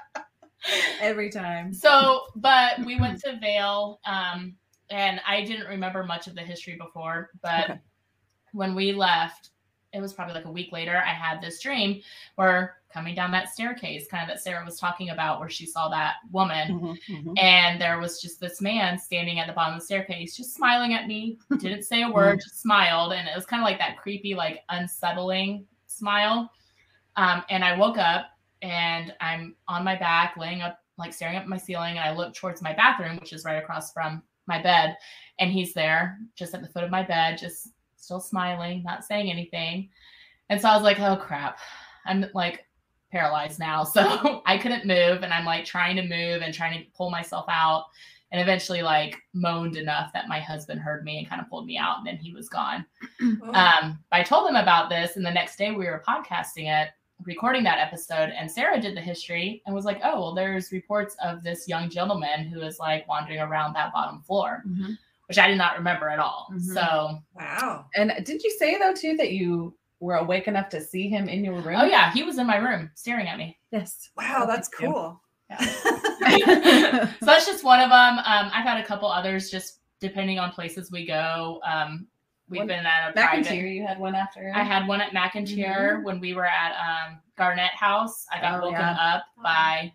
Every time. So, but we went to Vaile, um, and I didn't remember much of the history before, but okay. when we left, it was probably like a week later, I had this dream where coming down that staircase, kind of that Sarah was talking about, where she saw that woman, mm-hmm, mm-hmm. and there was just this man standing at the bottom of the staircase, just smiling at me, didn't say a word, just smiled, and it was kind of like that creepy, like unsettling smile. Um, and I woke up and I'm on my back, laying up, like staring up my ceiling, and I look towards my bathroom, which is right across from my bed, and he's there, just at the foot of my bed, just still smiling, not saying anything. And so I was like, oh crap. I'm like paralyzed now. So I couldn't move. And I'm like trying to move and trying to pull myself out. And eventually, like, moaned enough that my husband heard me and kind of pulled me out. And then he was gone. Oh. Um, I told him about this. And the next day, we were podcasting it, recording that episode. And Sarah did the history and was like, oh, well, there's reports of this young gentleman who is like wandering around that bottom floor. Mm-hmm which I did not remember at all. Mm-hmm. So wow. And did you say though too that you were awake enough to see him in your room? Oh yeah, he was in my room staring at me. Yes. Wow, that's cool. Yeah. so that's just one of them. Um, I've had a couple others, just depending on places we go. Um, we've one, been at a McIntyre. Private, you had one after. I had one at McIntyre mm-hmm. when we were at um, Garnett House. I got oh, woken yeah. up by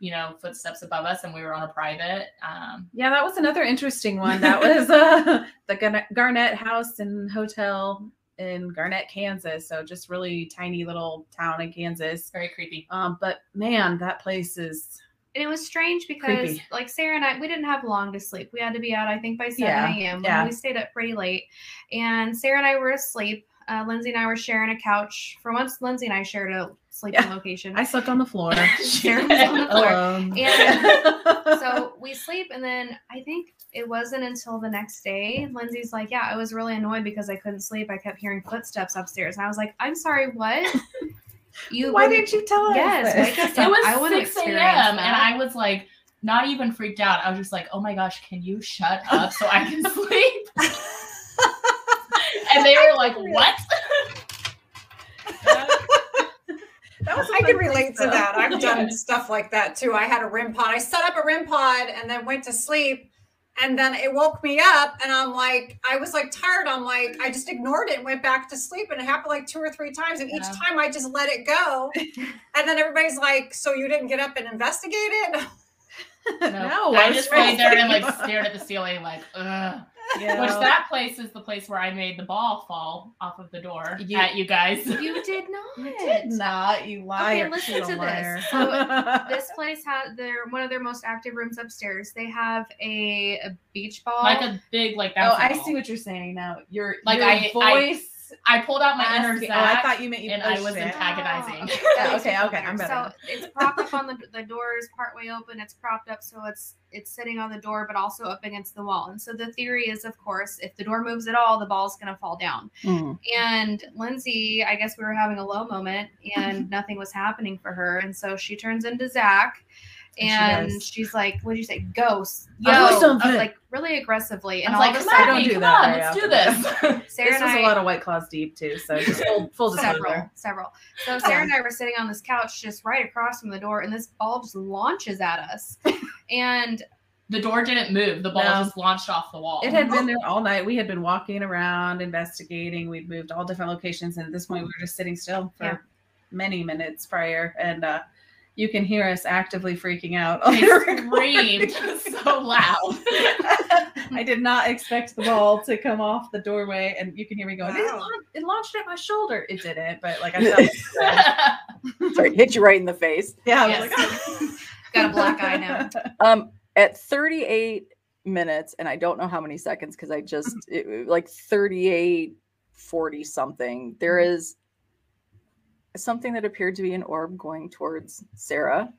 you know footsteps above us and we were on a private um, yeah that was another interesting one. That was uh, the garnett house and hotel in garnett kansas. So just really tiny little town in kansas. Very creepy. Um, but man that place is and it was strange because creepy. like sarah and i we didn't have long to sleep. We had to be out i think by 7 a.m yeah, yeah. we stayed up pretty late. And sarah and i were asleep. Uh, Lindsay and I were sharing a couch. For once, Lindsay and I shared a sleeping yeah. location. I slept on the floor. Sharon was on the floor. Um, Alone. And so we sleep, and then I think it wasn't until the next day, Lindsay's like, "Yeah, I was really annoyed because I couldn't sleep. I kept hearing footsteps upstairs." And I was like, "I'm sorry, what?" You why didn't you tell us? Yes, wake us up. It was I want to experience and I was like not even freaked out. I was just like, "Oh my gosh, can you shut up so I can sleep?" and they were like, "What?" I can relate to that. I've done stuff like that too. I had a REM pod. I set up a REM pod and then went to sleep. And then it woke me up, and I'm like, I was like tired. I'm like, I just ignored it and went back to sleep. And it happened like two or three times. And yeah. each time I just let it go. and then everybody's like, So you didn't get up and investigate it? No, no I just laid there and like stared at the ceiling, like, ugh. Yeah. Which that place is the place where I made the ball fall off of the door you, at you guys. You did not. You did not. You liar. Okay, listen to liar. this. So this place has their one of their most active rooms upstairs. They have a, a beach ball, like a big like. That. Oh, I see what you're saying now. Your like your I, voice. I, I pulled out my inner Zach, oh, I thought you meant you and I was antagonizing. Oh. yeah, okay, okay, I'm better. So it's propped up on the the door is partway open. It's propped up so it's it's sitting on the door, but also up against the wall. And so the theory is, of course, if the door moves at all, the ball's going to fall down. Mm. And Lindsay, I guess we were having a low moment, and nothing was happening for her, and so she turns into Zach and she she's like, "What did you say, ghost? Yo, like really aggressively." And all like, of a sudden, don't do that. On, let's do this. Sarah this was I, a lot of White Claws deep too, so just full, full several, several. So Sarah and I were sitting on this couch just right across from the door, and this ball just launches at us, and the door didn't move. The ball no. just launched off the wall. It had been there all night. We had been walking around, investigating. We'd moved all different locations, and at this point, we were just sitting still for yeah. many minutes prior, and uh, you can hear us actively freaking out. They screamed so loud. I did not expect the ball to come off the doorway, and you can hear me going. Wow. It, launched, it, launched, at my shoulder. It didn't, but like I felt. Sorry, hit you right in the face. Yeah, yes. like, oh. got a black eye now. Um, at 38 minutes, and I don't know how many seconds because I just it, like 38, 40 something. There mm-hmm. is something that appeared to be an orb going towards Sarah.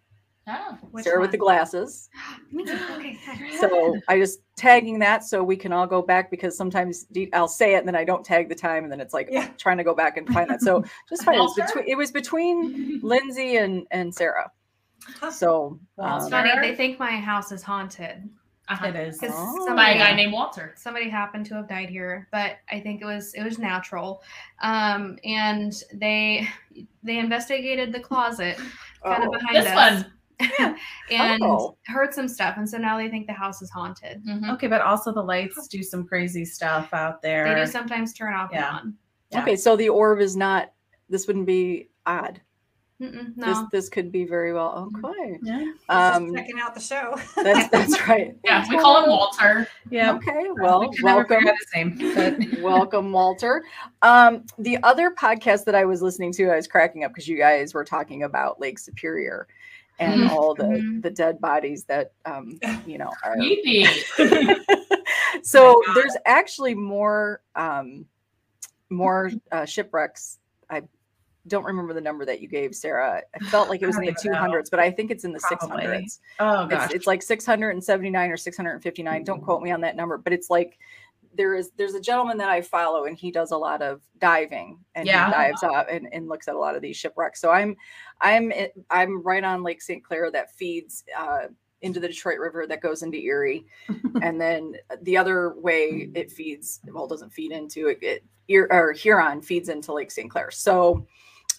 Oh, Sarah one? with the glasses. okay. So I just tagging that so we can all go back because sometimes I'll say it and then I don't tag the time and then it's like yeah. trying to go back and find that. So just find it was between it was between Lindsay and and Sarah. So um, funny. They think my house is haunted. Uh-huh. It is oh. by a guy named Walter. Somebody happened to have died here, but I think it was it was natural. Um, and they they investigated the closet kind oh, of behind us. and oh. heard some stuff, and so now they think the house is haunted. Mm-hmm. Okay, but also the lights do some crazy stuff out there. They do sometimes turn off yeah. and on. Yeah. Okay, so the orb is not. This wouldn't be odd. Mm-mm, no. This this could be very well okay. Yeah. Um, checking out the show. that's that's right. Yeah, we call him Walter. Yeah. Okay. Well, we welcome. Name, but... welcome, Walter. Um, the other podcast that I was listening to, I was cracking up because you guys were talking about Lake Superior and mm-hmm. all the mm-hmm. the dead bodies that um, you know are. so oh there's actually more um, more uh, shipwrecks. I don't remember the number that you gave, Sarah. I felt like it was in the 200s, know. but I think it's in the Probably. 600s. Oh, gosh. It's, it's, like 679 or 659. Mm-hmm. Don't quote me on that number, but it's like there is there's a gentleman that I follow and he does a lot of diving and yeah. he dives up and, and looks at a lot of these shipwrecks. So I'm I'm I'm right on Lake St. Clair that feeds uh, into the Detroit River that goes into Erie, and then the other way it feeds well doesn't feed into it, it or Huron feeds into Lake St. Clair. So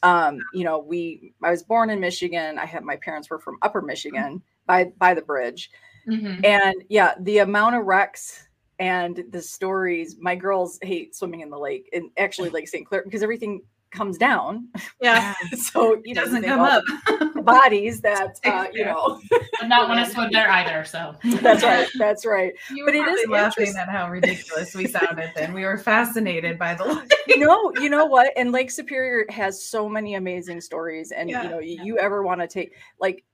um, you know, we I was born in Michigan. I had my parents were from Upper Michigan by by the bridge. Mm-hmm. And yeah, the amount of wrecks and the stories, my girls hate swimming in the lake and actually Lake St. Clair because everything comes down. Yeah. so you know, doesn't come up. bodies that uh, you know. I'm not want to swim there either. So that's right. That's right. You but it is laughing at how ridiculous we sounded then. We were fascinated by the lake. you know, you know what? And Lake Superior has so many amazing stories. And yeah. you know, you, you ever want to take like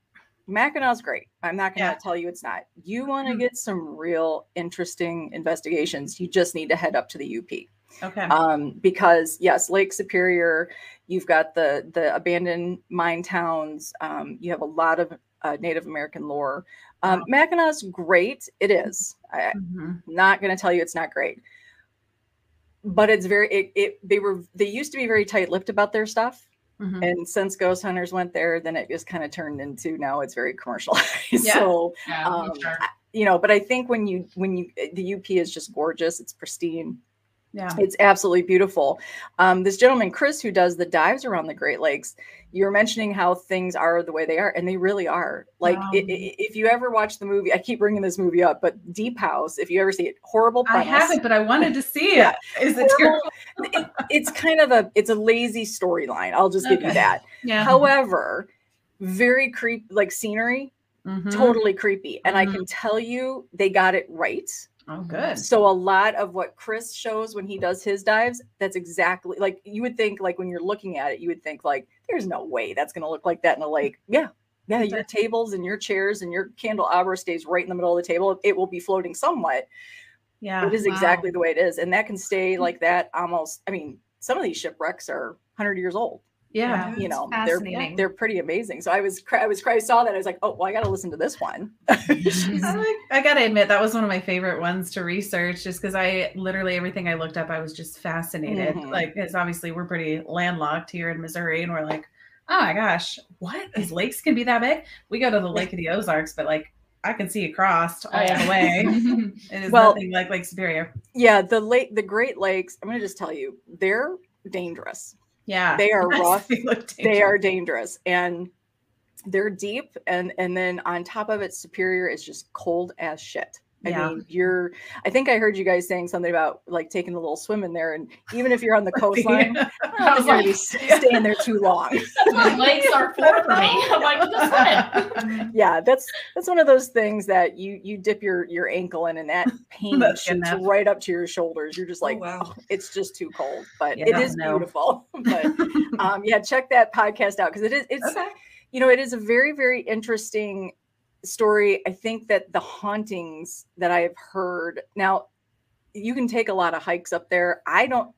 Mackinac's great. I'm not going to yeah. tell you it's not. You want to mm-hmm. get some real interesting investigations. You just need to head up to the UP. Okay. Um, because yes, Lake Superior, you've got the the abandoned mine towns. Um, you have a lot of uh, Native American lore. Um. Mackinac's great. It is. I, am not going to tell you it's not great, but it's very. It, it they were they used to be very tight lipped about their stuff. Mm-hmm. And since Ghost Hunters went there, then it just kind of turned into now it's very commercialized. Yeah. so, yeah, um, sure. you know, but I think when you when you the UP is just gorgeous, it's pristine. Yeah. It's absolutely beautiful. Um, this gentleman, Chris, who does the dives around the Great Lakes, you're mentioning how things are the way they are, and they really are. Like, it, it, if you ever watch the movie, I keep bringing this movie up, but Deep House, if you ever see it, horrible premise. I haven't, but I wanted to see it. yeah. Is it it, it's kind of a, it's a lazy storyline. I'll just give you that. Yeah. However, very creep, like scenery, mm-hmm. totally creepy. And mm-hmm. I can tell you they got it right Oh, mm-hmm. good. So a lot of what Chris shows when he does his dives, that's exactly like you would think. Like when you're looking at it, you would think like, "There's no way that's going to look like that in a lake." Yeah, yeah. Your tables and your chairs and your candelabra stays right in the middle of the table. It will be floating somewhat. Yeah, it is wow. exactly the way it is, and that can stay hmm. like that almost. I mean, some of these shipwrecks are 100 years old yeah you know they're they're pretty amazing so i was i was i saw that i was like oh well i gotta listen to this one I, I gotta admit that was one of my favorite ones to research just because i literally everything i looked up i was just fascinated mm-hmm. like because obviously we're pretty landlocked here in missouri and we're like oh my gosh what these lakes can be that big we go to the lake of the ozarks but like I can see across all the way. it is well, nothing like Lake Superior. Yeah, the lake, the Great Lakes. I'm going to just tell you, they're dangerous. Yeah. They are rough. They, they are dangerous. And they're deep and and then on top of it superior is just cold as shit I Yeah. mean, you're. I think I heard you guys saying something about like taking a little swim in there, and even if you're on the coastline, I don't think you're gonna be staying there too long. That's what legs are for for me. I'm like, just swim. yeah, that's that's one of those things that you you dip your your ankle in, and that pain shoots right up to your shoulders. You're just Oh, like, wow. "Oh, it's just too cold, but it Yeah, is no. beautiful. but um, yeah, check that podcast out because it is. It's Okay. you know, it is a very, very interesting story. I think that the hauntings that I've heard now, you can take a lot of hikes up there. I don't,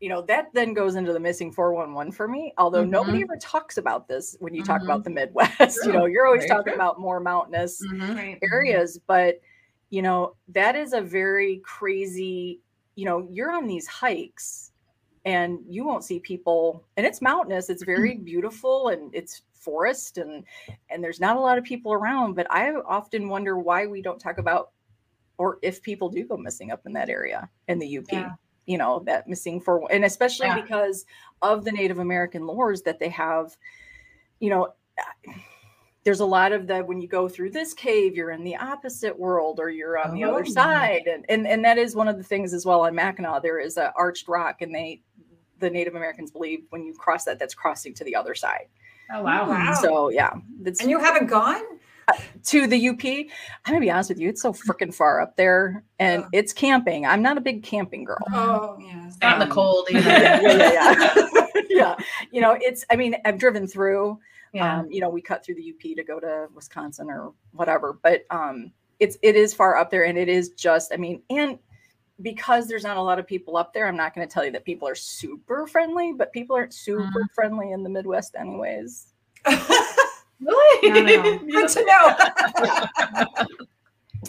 you know, that then goes into the missing 411 for me. Although mm-hmm. nobody ever talks about this when you talk mm-hmm. about the Midwest. you know, you're always Very talking true. about more mountainous Mhm. Right. Mm-hmm. areas, but you know, that is a very crazy, you know, you're on these hikes and you won't see people and it's mountainous, it's very beautiful and it's forest and and there's not a lot of people around, but I often wonder why we don't talk about or if people do go missing up in that area in the UP. Yeah. You know, that missing for and especially Yeah. because of the Native American lores that they have, you know, there's a lot of the when you go through this cave you're in the opposite world or you're on the Oh, other yeah. side and, and and that is one of the things as well on mackinac there is a arched rock and they the native americans believe when you cross that that's crossing to the other side Oh wow. Wow. so yeah that's And you haven't gone? to the up i'm gonna be honest with you it's so freaking far up there and Yeah. it's camping i'm not a big camping girl Oh, yeah. Not in the Um, cold either. yeah, yeah, yeah. yeah. You know, it's, I mean, I've driven through, Yeah. um, you know, we cut through the UP to go to Wisconsin or whatever, but um, it's, it is far up there and it is just, I mean, and because there's not a lot of people up there, I'm not going to tell you that people are super friendly, but people aren't super friendly in the Midwest anyways. really? Not at all. Good to know.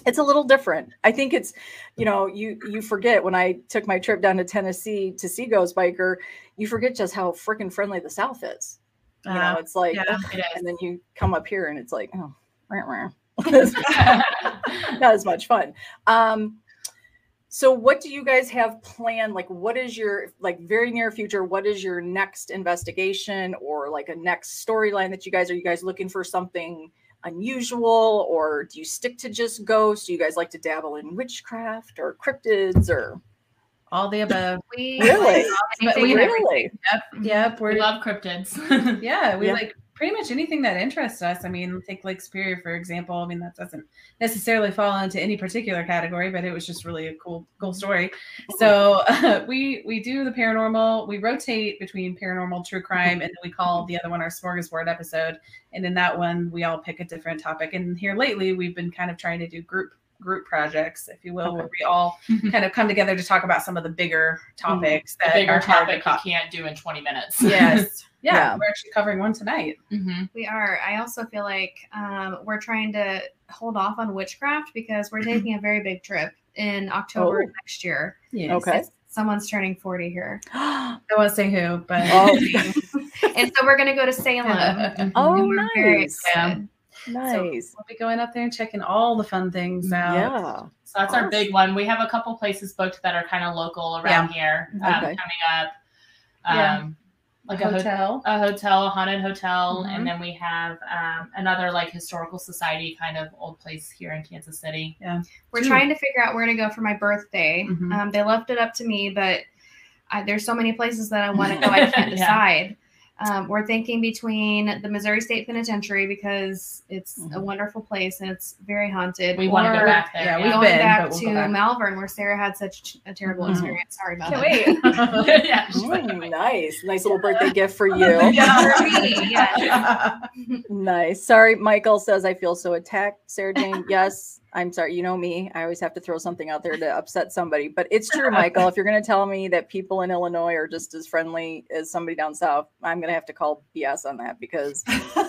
It's a little different. I think it's, you know, you you forget when I took my trip down to Tennessee to see Ghost Biker, you forget just how freaking friendly the South is. You know, Uh, it's like, yeah. ugh, It is. and then you come up here and it's like, oh, rah, rah. Not as much fun. Um, so what do you guys have planned? Like, what is your like very near future? What is your next investigation or like a next storyline that you guys are you guys looking for something unusual or do you stick to just ghosts? Do you guys like to dabble in witchcraft or cryptids or All the above. We Really? anything we really- Yep. Yep. We're we love cryptids. yeah, we Yeah. like pretty much anything that interests us. I mean, take Lake Superior for example. I mean, that doesn't necessarily fall into any particular category, but it was just really a cool, cool story. So we we do the paranormal. We rotate between paranormal, true crime, and then we call the other one our smorgasbord episode. And in that one, we all pick a different topic. And here lately, we've been kind of trying to do group group projects, if you will, where we all kind of come together to talk about some of the bigger mm-hmm. topics A that bigger are topic you can't do in 20 minutes. Yes. Yeah, Yeah. we're actually covering one tonight. hmm We are. I also feel like um, we're trying to hold off on witchcraft because we're taking a very big trip in October Oh. next year. Yes. Okay. Someone's turning 40 here. I won't say who, but Oh. And so we're going to go to Salem. Oh, and we're very nice. excited. nice. we'll be going up there and checking all the fun things out. Yeah. So that's our big one. We have a couple places booked that are kind of local around here um, Okay. coming up. Um, Yeah. Like a hotel. hotel. a hotel, a haunted hotel, Mhm. and then we have um, another like historical society kind of old place here in Kansas City. Yeah, we're Two. trying to figure out where to go for my birthday. Mhm. Um, they left it up to me, but I, there's so many places that I want to go, I can't Yeah. Decide. Um, we're thinking between the Missouri State Penitentiary because it's a Mhm. wonderful place and it's very haunted. We want to go back there. yeah, Yeah, we've going been, back we'll to go back. Malvern where Sarah had such a terrible Mhm. experience. Sorry about Can't that. wait. yeah. she's like, Mm, nice. Nice little birthday gift for you. Yeah, for me, yes. Nice. Sorry, Michael says I feel so attacked. Sarah Jane, yes, I'm sorry. You know me. I always have to throw something out there to upset somebody. But it's true, Michael. If you're going to tell me that people in Illinois are just as friendly as somebody down south, I'm going to have to call BS on that because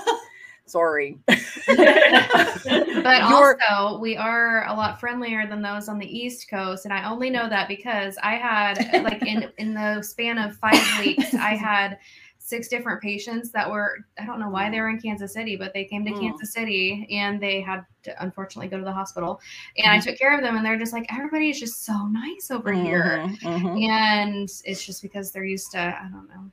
sorry. But You're- also, we are a lot friendlier than those on the East Coast, and I only know that because I had like in in the span of five weeks, I had six different patients that were I don't know why they were in Kansas City, but they came to Mm. Kansas City and they had to unfortunately go to the hospital, and I took care of them, and they're just like everybody is just so nice over here, Mhm, mhm. and it's just because they're used to I don't know.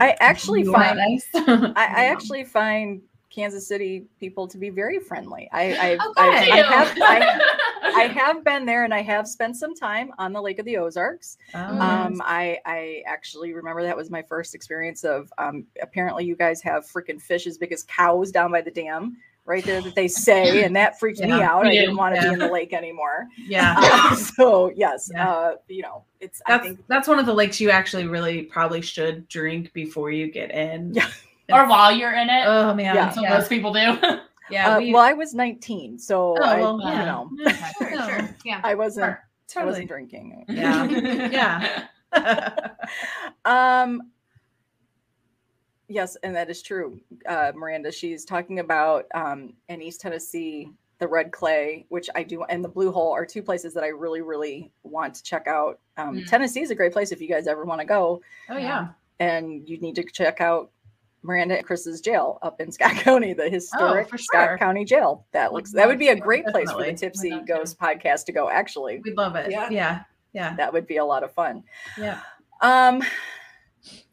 I actually find nice. I, I actually find Kansas City people to be very friendly. I, I, oh, I, I have, I, I, have been there and I have spent some time on the Lake of the Ozarks. Oh, um, I, I actually remember that was my first experience of. Um, apparently, you guys have freaking fish as big as cows down by the dam right there that they say, and that freaked yeah, me out. I didn't want to yeah. be in the lake anymore. Yeah. Uh, so yes, yeah. uh, you know, it's that's think, that's one of the lakes you actually really probably should drink before you get in. Yeah. or while you're in it. Oh man, yeah. So most people do. Yeah. Uh, we, well, I was 19, so oh, I, well, you know, sure, sure. Yeah. I wasn't. Sure. Totally. I wasn't drinking. Yeah. yeah. um Yes, and that is true, uh, Miranda. She's talking about um, in East Tennessee, the Red Clay, which I do, and the Blue Hole are two places that I really, really want to check out. Um, mm. Tennessee is a great place if you guys ever want to go. Oh yeah, and you need to check out Miranda and Chris's jail up in Scott County, the historic oh, Scott. County Jail. That looks that would be a great place for the Tipsy Ghost podcast to go. Actually, we'd love it. Yeah, yeah, yeah. That would be a lot of fun. Yeah. Um,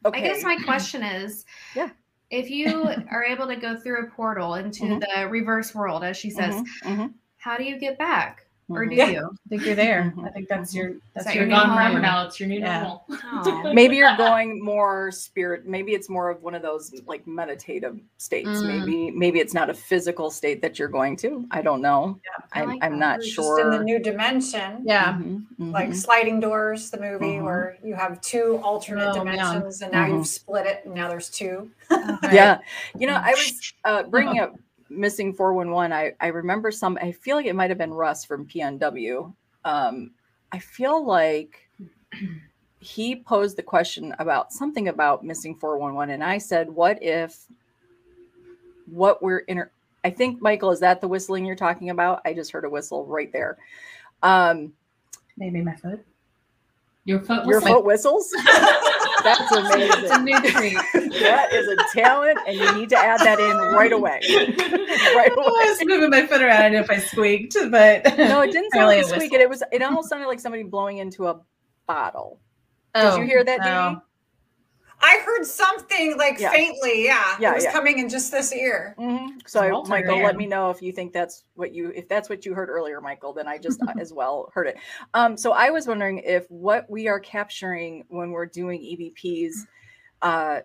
Okay. I guess my question is, yeah, if you are able to go through a portal into mm-hmm. the reverse world, as she says, mm-hmm. mm-hmm. how do you get back? Or do yeah. you? I think you're there. I think that's your that's that your gone forever now. It's your new yeah. normal. Oh. maybe you're going more spirit. Maybe it's more of one of those like meditative states. Mm. Maybe maybe it's not a physical state that you're going to. I don't know. Yeah, I am like I'm not sure. Just in the new dimension. Yeah. Mm-hmm. Mm-hmm. Like sliding doors, the movie mm-hmm. where you have two alternate oh, dimensions, yeah. and now you've mm-hmm. split it, and now there's two. right. Yeah. You know, I was uh, bringing up missing 411 i i remember some i feel like it might have been russ from pnw um i feel like he posed the question about something about missing 411 and i said what if what we're in i think michael is that the whistling you're talking about? I just heard a whistle right there. Um maybe my foot. Your foot your foot whistles That's amazing. It's a new treat. that is a talent, and you need to add that in right away. right away. I was moving my foot around. I don't know if I squeaked, but no, it didn't sound like a squeak. It, it was. It almost sounded like somebody blowing into a bottle. Oh, Did you oh, hear that, no. I heard something like yeah. faintly. Yeah, yeah, it was yeah. coming in just this ear. Mm-hmm. So, Michael, let me know if you think that's what you if that's what you heard earlier, Michael. Then I just uh, as well heard it. Um, so I was wondering if what we are capturing when we're doing EVPs, uh,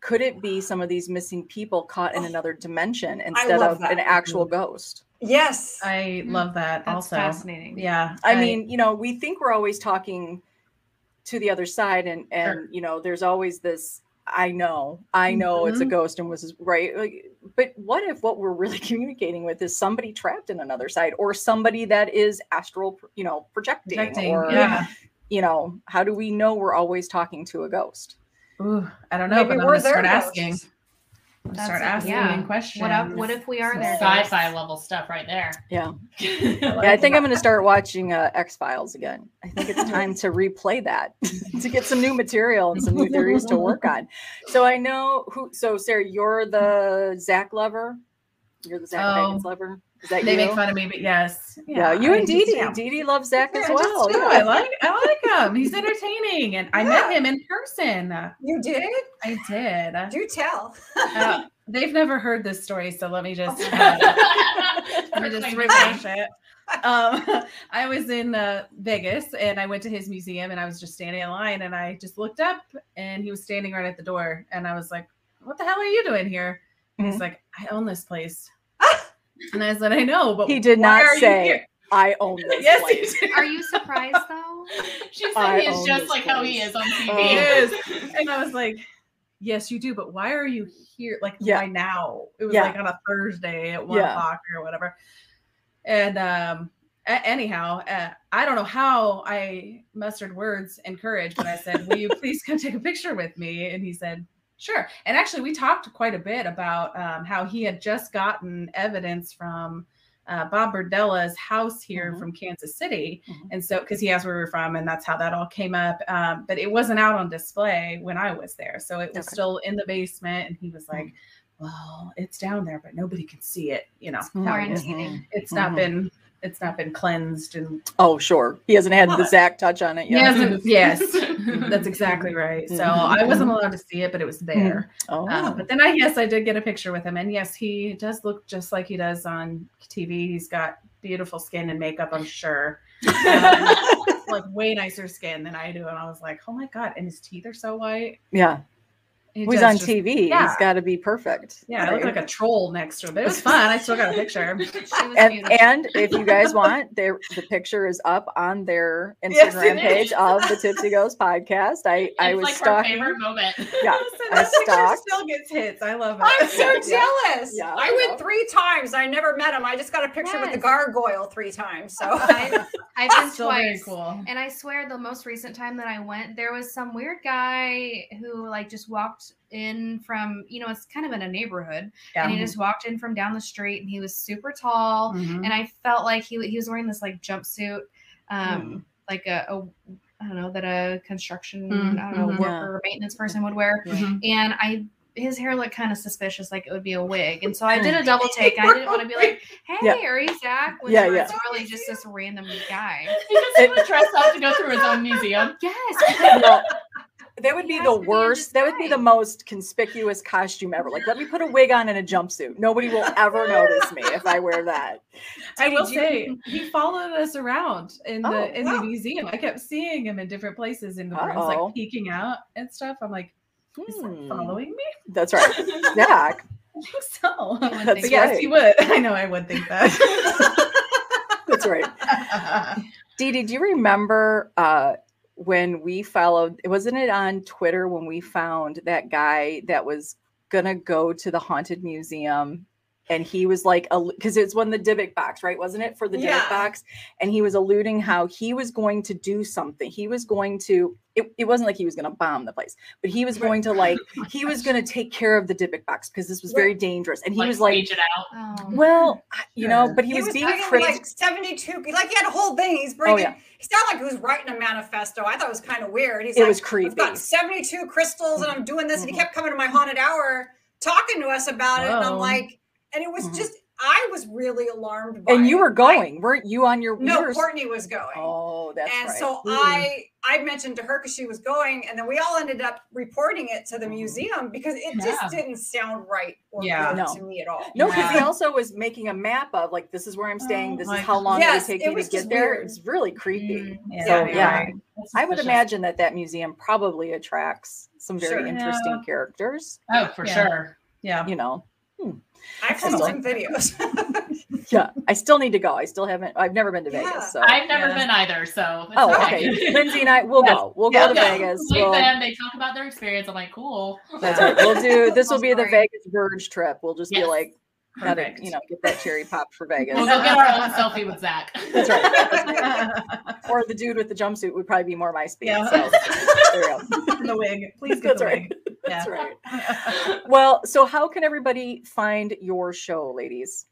could it be some of these missing people caught in another dimension instead of that. an actual ghost? Yes, I love that. That's also, fascinating. Yeah, I, I mean, you know, we think we're always talking to the other side and and sure. you know there's always this i know i know mm-hmm. it's a mm-hmm. ghost and was right like, but what if what we're really communicating with is somebody trapped in another side or somebody that is astral you know projecting, projecting or yeah. you know how do we know we're always talking to a ghost Ooh, i don't know Maybe but i'm gonna start asking start asking yeah. questions. What, up, what if we are there? Sci-fi level stuff right there. Yeah. yeah, I think I'm going to start watching uh, X Files again. I think it's time to replay that to get some new material and some new theories to work on. So I know who. So Sarah, you're the Zach lover. You're the Zach oh, lover. Is that they you? make fun of me, but yes. Yeah, yeah you I and Dee Dee. Dee Dee loves Zach yeah, as well. Yeah. I like I like him. He's entertaining. And I met him in person. You did? I did. Do tell. uh, they've never heard this story, so let me just uh, let me just refresh it. Um, I was in uh, Vegas and I went to his museum and I was just standing in line and I just looked up and he was standing right at the door and I was like, "What the hell are you doing here?" Mm-hmm. He's like, "I own this place." And I said, I know, but he did not say I own this. yes, place. Are you surprised though? she said I he is just like place. how he is on TV. He is. And I was like, Yes, you do, but why are you here? Like yeah. why now? It was yeah. like on a Thursday at one yeah. o'clock or whatever. And um anyhow, uh, I don't know how I mustered words and courage, but I said, Will you please come take a picture with me? And he said, Sure. And actually, we talked quite a bit about um, how he had just gotten evidence from uh, Bob Berdella's house here mm-hmm. from Kansas City. Mm-hmm. And so, because he asked where we are from, and that's how that all came up. Um, but it wasn't out on display when I was there. So it was okay. still in the basement. And he was like, mm-hmm. well, it's down there, but nobody can see it. You know, quarantining. It's not mm-hmm. been it's not been cleansed and oh sure he hasn't had the Zach touch on it yet. He hasn't, yes That's exactly right. So I wasn't allowed to see it, but it was there. Oh. Uh, but then I yes, I did get a picture with him, and yes, he does look just like he does on TV. He's got beautiful skin and makeup, I'm sure. Um, like way nicer skin than I do, and I was like, oh my god, and his teeth are so white. yeah. He He's on just- TV. yeah. He's got to be perfect. Yeah, I look like a troll next to him. But it was fun. I still got a picture. And, and if you guys want, the picture is up on their Instagram Yes, page is. of the Tipsy Ghost podcast. I I It's was like her stalking. favorite moment. Yeah, Listen, I stalked. still gets hits. I love it. I'm so jealous. Yeah, I I went three times. I never met him. I just got a picture with the gargoyle three times. So I, I've been still very twice. cool. And I swear, the most recent time that I went, there was some weird guy who like just walked in from, you know, it's kind of in a neighborhood, and he just walked in from down the street, and he was super tall, Mhm. and I felt like he he was wearing this like jumpsuit, um, Hmm. like a, a I don't know that a construction Mm, I don't know mhm. worker or maintenance person would wear, Mhm. and I. His hair looked kind of suspicious, like it would be a wig, and so I did a double take. I didn't want to be like, "Hey, Yeah. are you Zach?" When Yeah, it's really just this random guy. Because he was dressed up to go through his own museum. Yes, No, that would He be the to be worst. That would be the most conspicuous costume ever. Like, let me put a wig on and a jumpsuit. Nobody will ever notice me if I wear that. I will say he followed us around in the Oh, in wow. the museum. I kept seeing him in different places in the rooms, like peeking out and stuff. I'm like, is that Hmm. following me? That's right. Zach. I think so. You would That's But yes, right. he would. I know I would think that. That's right. Dee Dee, do you remember uh, when we followed? Wasn't it on Twitter when we found that guy that was gonna go to the haunted museum? And he was like, because it's when the Dybbuk box, right? Wasn't it for the Dybbuk Yeah. box? And he was alluding how he was going to do something. He was going to. It, it wasn't like he was going to bomb the place, but he was going to like he was going to take care of the Dybbuk box because this was very dangerous. And he like, was like, stage it out. Oh. well, I- you know, but he, was, being bringing, like 72. Like he had a whole thing. He's oh, bringing. Oh, yeah. He sounded like he was writing a manifesto. I thought it was kind of weird. He's It like, was creepy. I've got 72 crystals and I'm doing this. And he Mhm. kept coming to my haunted hour talking to us about it. And I'm like, and it was Mhm. just, I was really alarmed by and you it. were I- going, weren't you on your no, yours? Courtney was going. Oh, that's right. and right. so Mm. I I mentioned to her because she was going, and then we all ended up reporting it to the Mhm. museum because it Yeah. just didn't sound right or Yeah. good No. to me at all. no, because he also was making a map of like this is where I'm staying. Oh this is how long Yes, it would take it me to get there. weird. It's really creepy. Mm, So, you're yeah. right. I would Suspicious. imagine that that museum probably attracts some very Sure. interesting Yeah. characters. Oh, for Yeah. sure. Yeah. You know, I've seen some videos. yeah. I still need to go. I still haven't. I've never been to Yeah. Vegas. So. I've never Yeah. been either, so. it's oh, okay. Lindsay and I, we'll Yes. go. We'll Yeah. go to Yeah. Vegas. Leave We'll, them. They talk about their experience. I'm like, cool. that's right. We'll do. This will be the Vegas Verge trip. We'll just be Yes. Like, gotta, Perfect. you know, get that cherry pop for Vegas. We'll go get our own selfie with Zach. That's right. or the dude with the jumpsuit would probably be more my speed. Yeah. So there you go. the wig. Please get That's the right. wig. That's right. Well, so how can everybody find your show, ladies?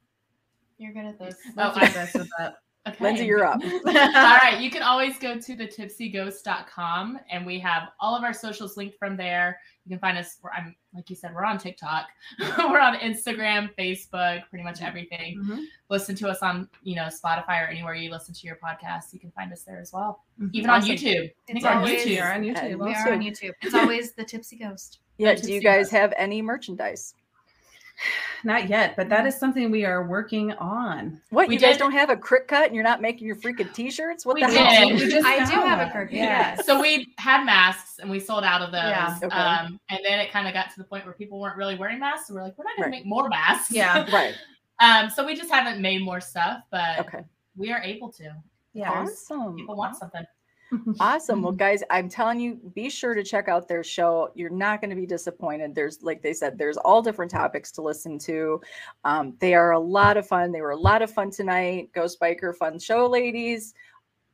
You're good at this. Oh, Let's do this with that. Okay. Lindsay, you're up. All right. You can always go to the tipsyghost.com and we have all of our socials linked from there. You can find us. We're, I'm like you said, we're on TikTok, we're on Instagram, Facebook, pretty much everything. Mhm. Listen to us on you know Spotify or anywhere you listen to your podcasts. You can find us there as well. Mhm. Even Awesome. on YouTube. I think It's we're on always- We YouTube. are on And YouTube. We Also- are on YouTube. It's always the Tipsy Ghost. Yeah. to Do you guys us. have any merchandise? Not yet, but that is something we are working on. What? We you guys don't have a Cricut and you're not making your freaking t-shirts? What We the did. hell? We just I do found have a one. Cricut, Yeah. So we had masks and we sold out of those. Yeah. Okay. Um, and then it kind of got to the point where people weren't really wearing masks. So we're like, we're not going Right. to make more masks. Yeah. Right. um, so we just haven't made more stuff, but Okay. we are able to. Yeah. Awesome. People want something. Awesome. Well, guys, I'm telling you, be sure to check out their show. You're not going to be disappointed. There's, like they said, there's all different topics to listen to. Um, they are a lot of fun. They were a lot of fun tonight. Ghost Biker Fun Show, ladies.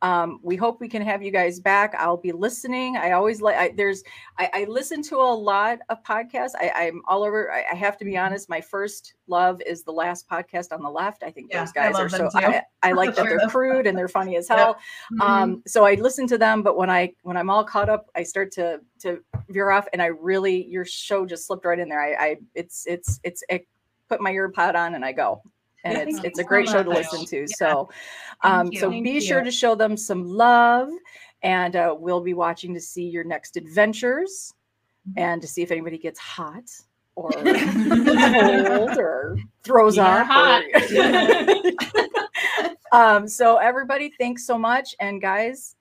Um, we hope we can have you guys back. I'll be listening. I always like. I, there's. I, I listen to a lot of podcasts. I, I'm all over. I, I have to be honest. My first love is the last podcast on the left. I think Yeah, those guys are so. too. I, I like that they're crude and they're funny as Yep. hell Mhm. um so i listen to them but when i when i'm all caught up i start to to veer off and i really your show just slipped right in there i i it's it's it's I put my ear pod on and i go and it's it's a so great show to listen to Yeah. so um so you. be Thank sure to show them some love and uh, we'll be watching to see your next adventures Mm-hmm. and to see if anybody gets hot or cold or throws are up. hot. or- um, so everybody, thanks so much, and guys,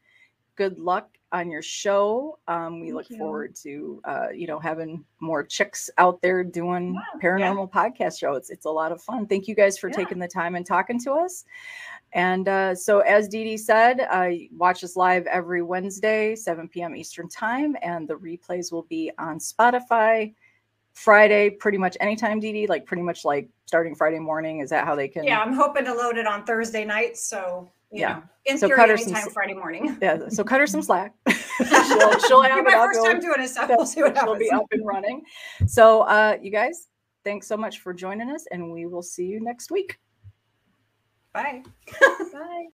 good luck on your show. Um, we Thank look you. forward to uh, you know having more chicks out there doing paranormal podcast show. It's it's a lot of fun. Thank you guys for Yeah. taking the time and talking to us. And uh, so, as Dee Dee said, uh, watch us live every Wednesday, 7 p.m. Eastern Time, and the replays will be on Spotify Friday, pretty much anytime, Dee Dee, like pretty much like starting Friday morning. Is that how they can? Yeah, I'm hoping to load it on Thursday night. So, Yeah. in So cut her some anytime s- Friday morning. Yeah, so cut her some slack. she'll, she'll have Be my up. first time doing it, so we'll see what she'll be up and running. So, uh, you guys, thanks so much for joining us, and we will see you next week. Bye. Bye.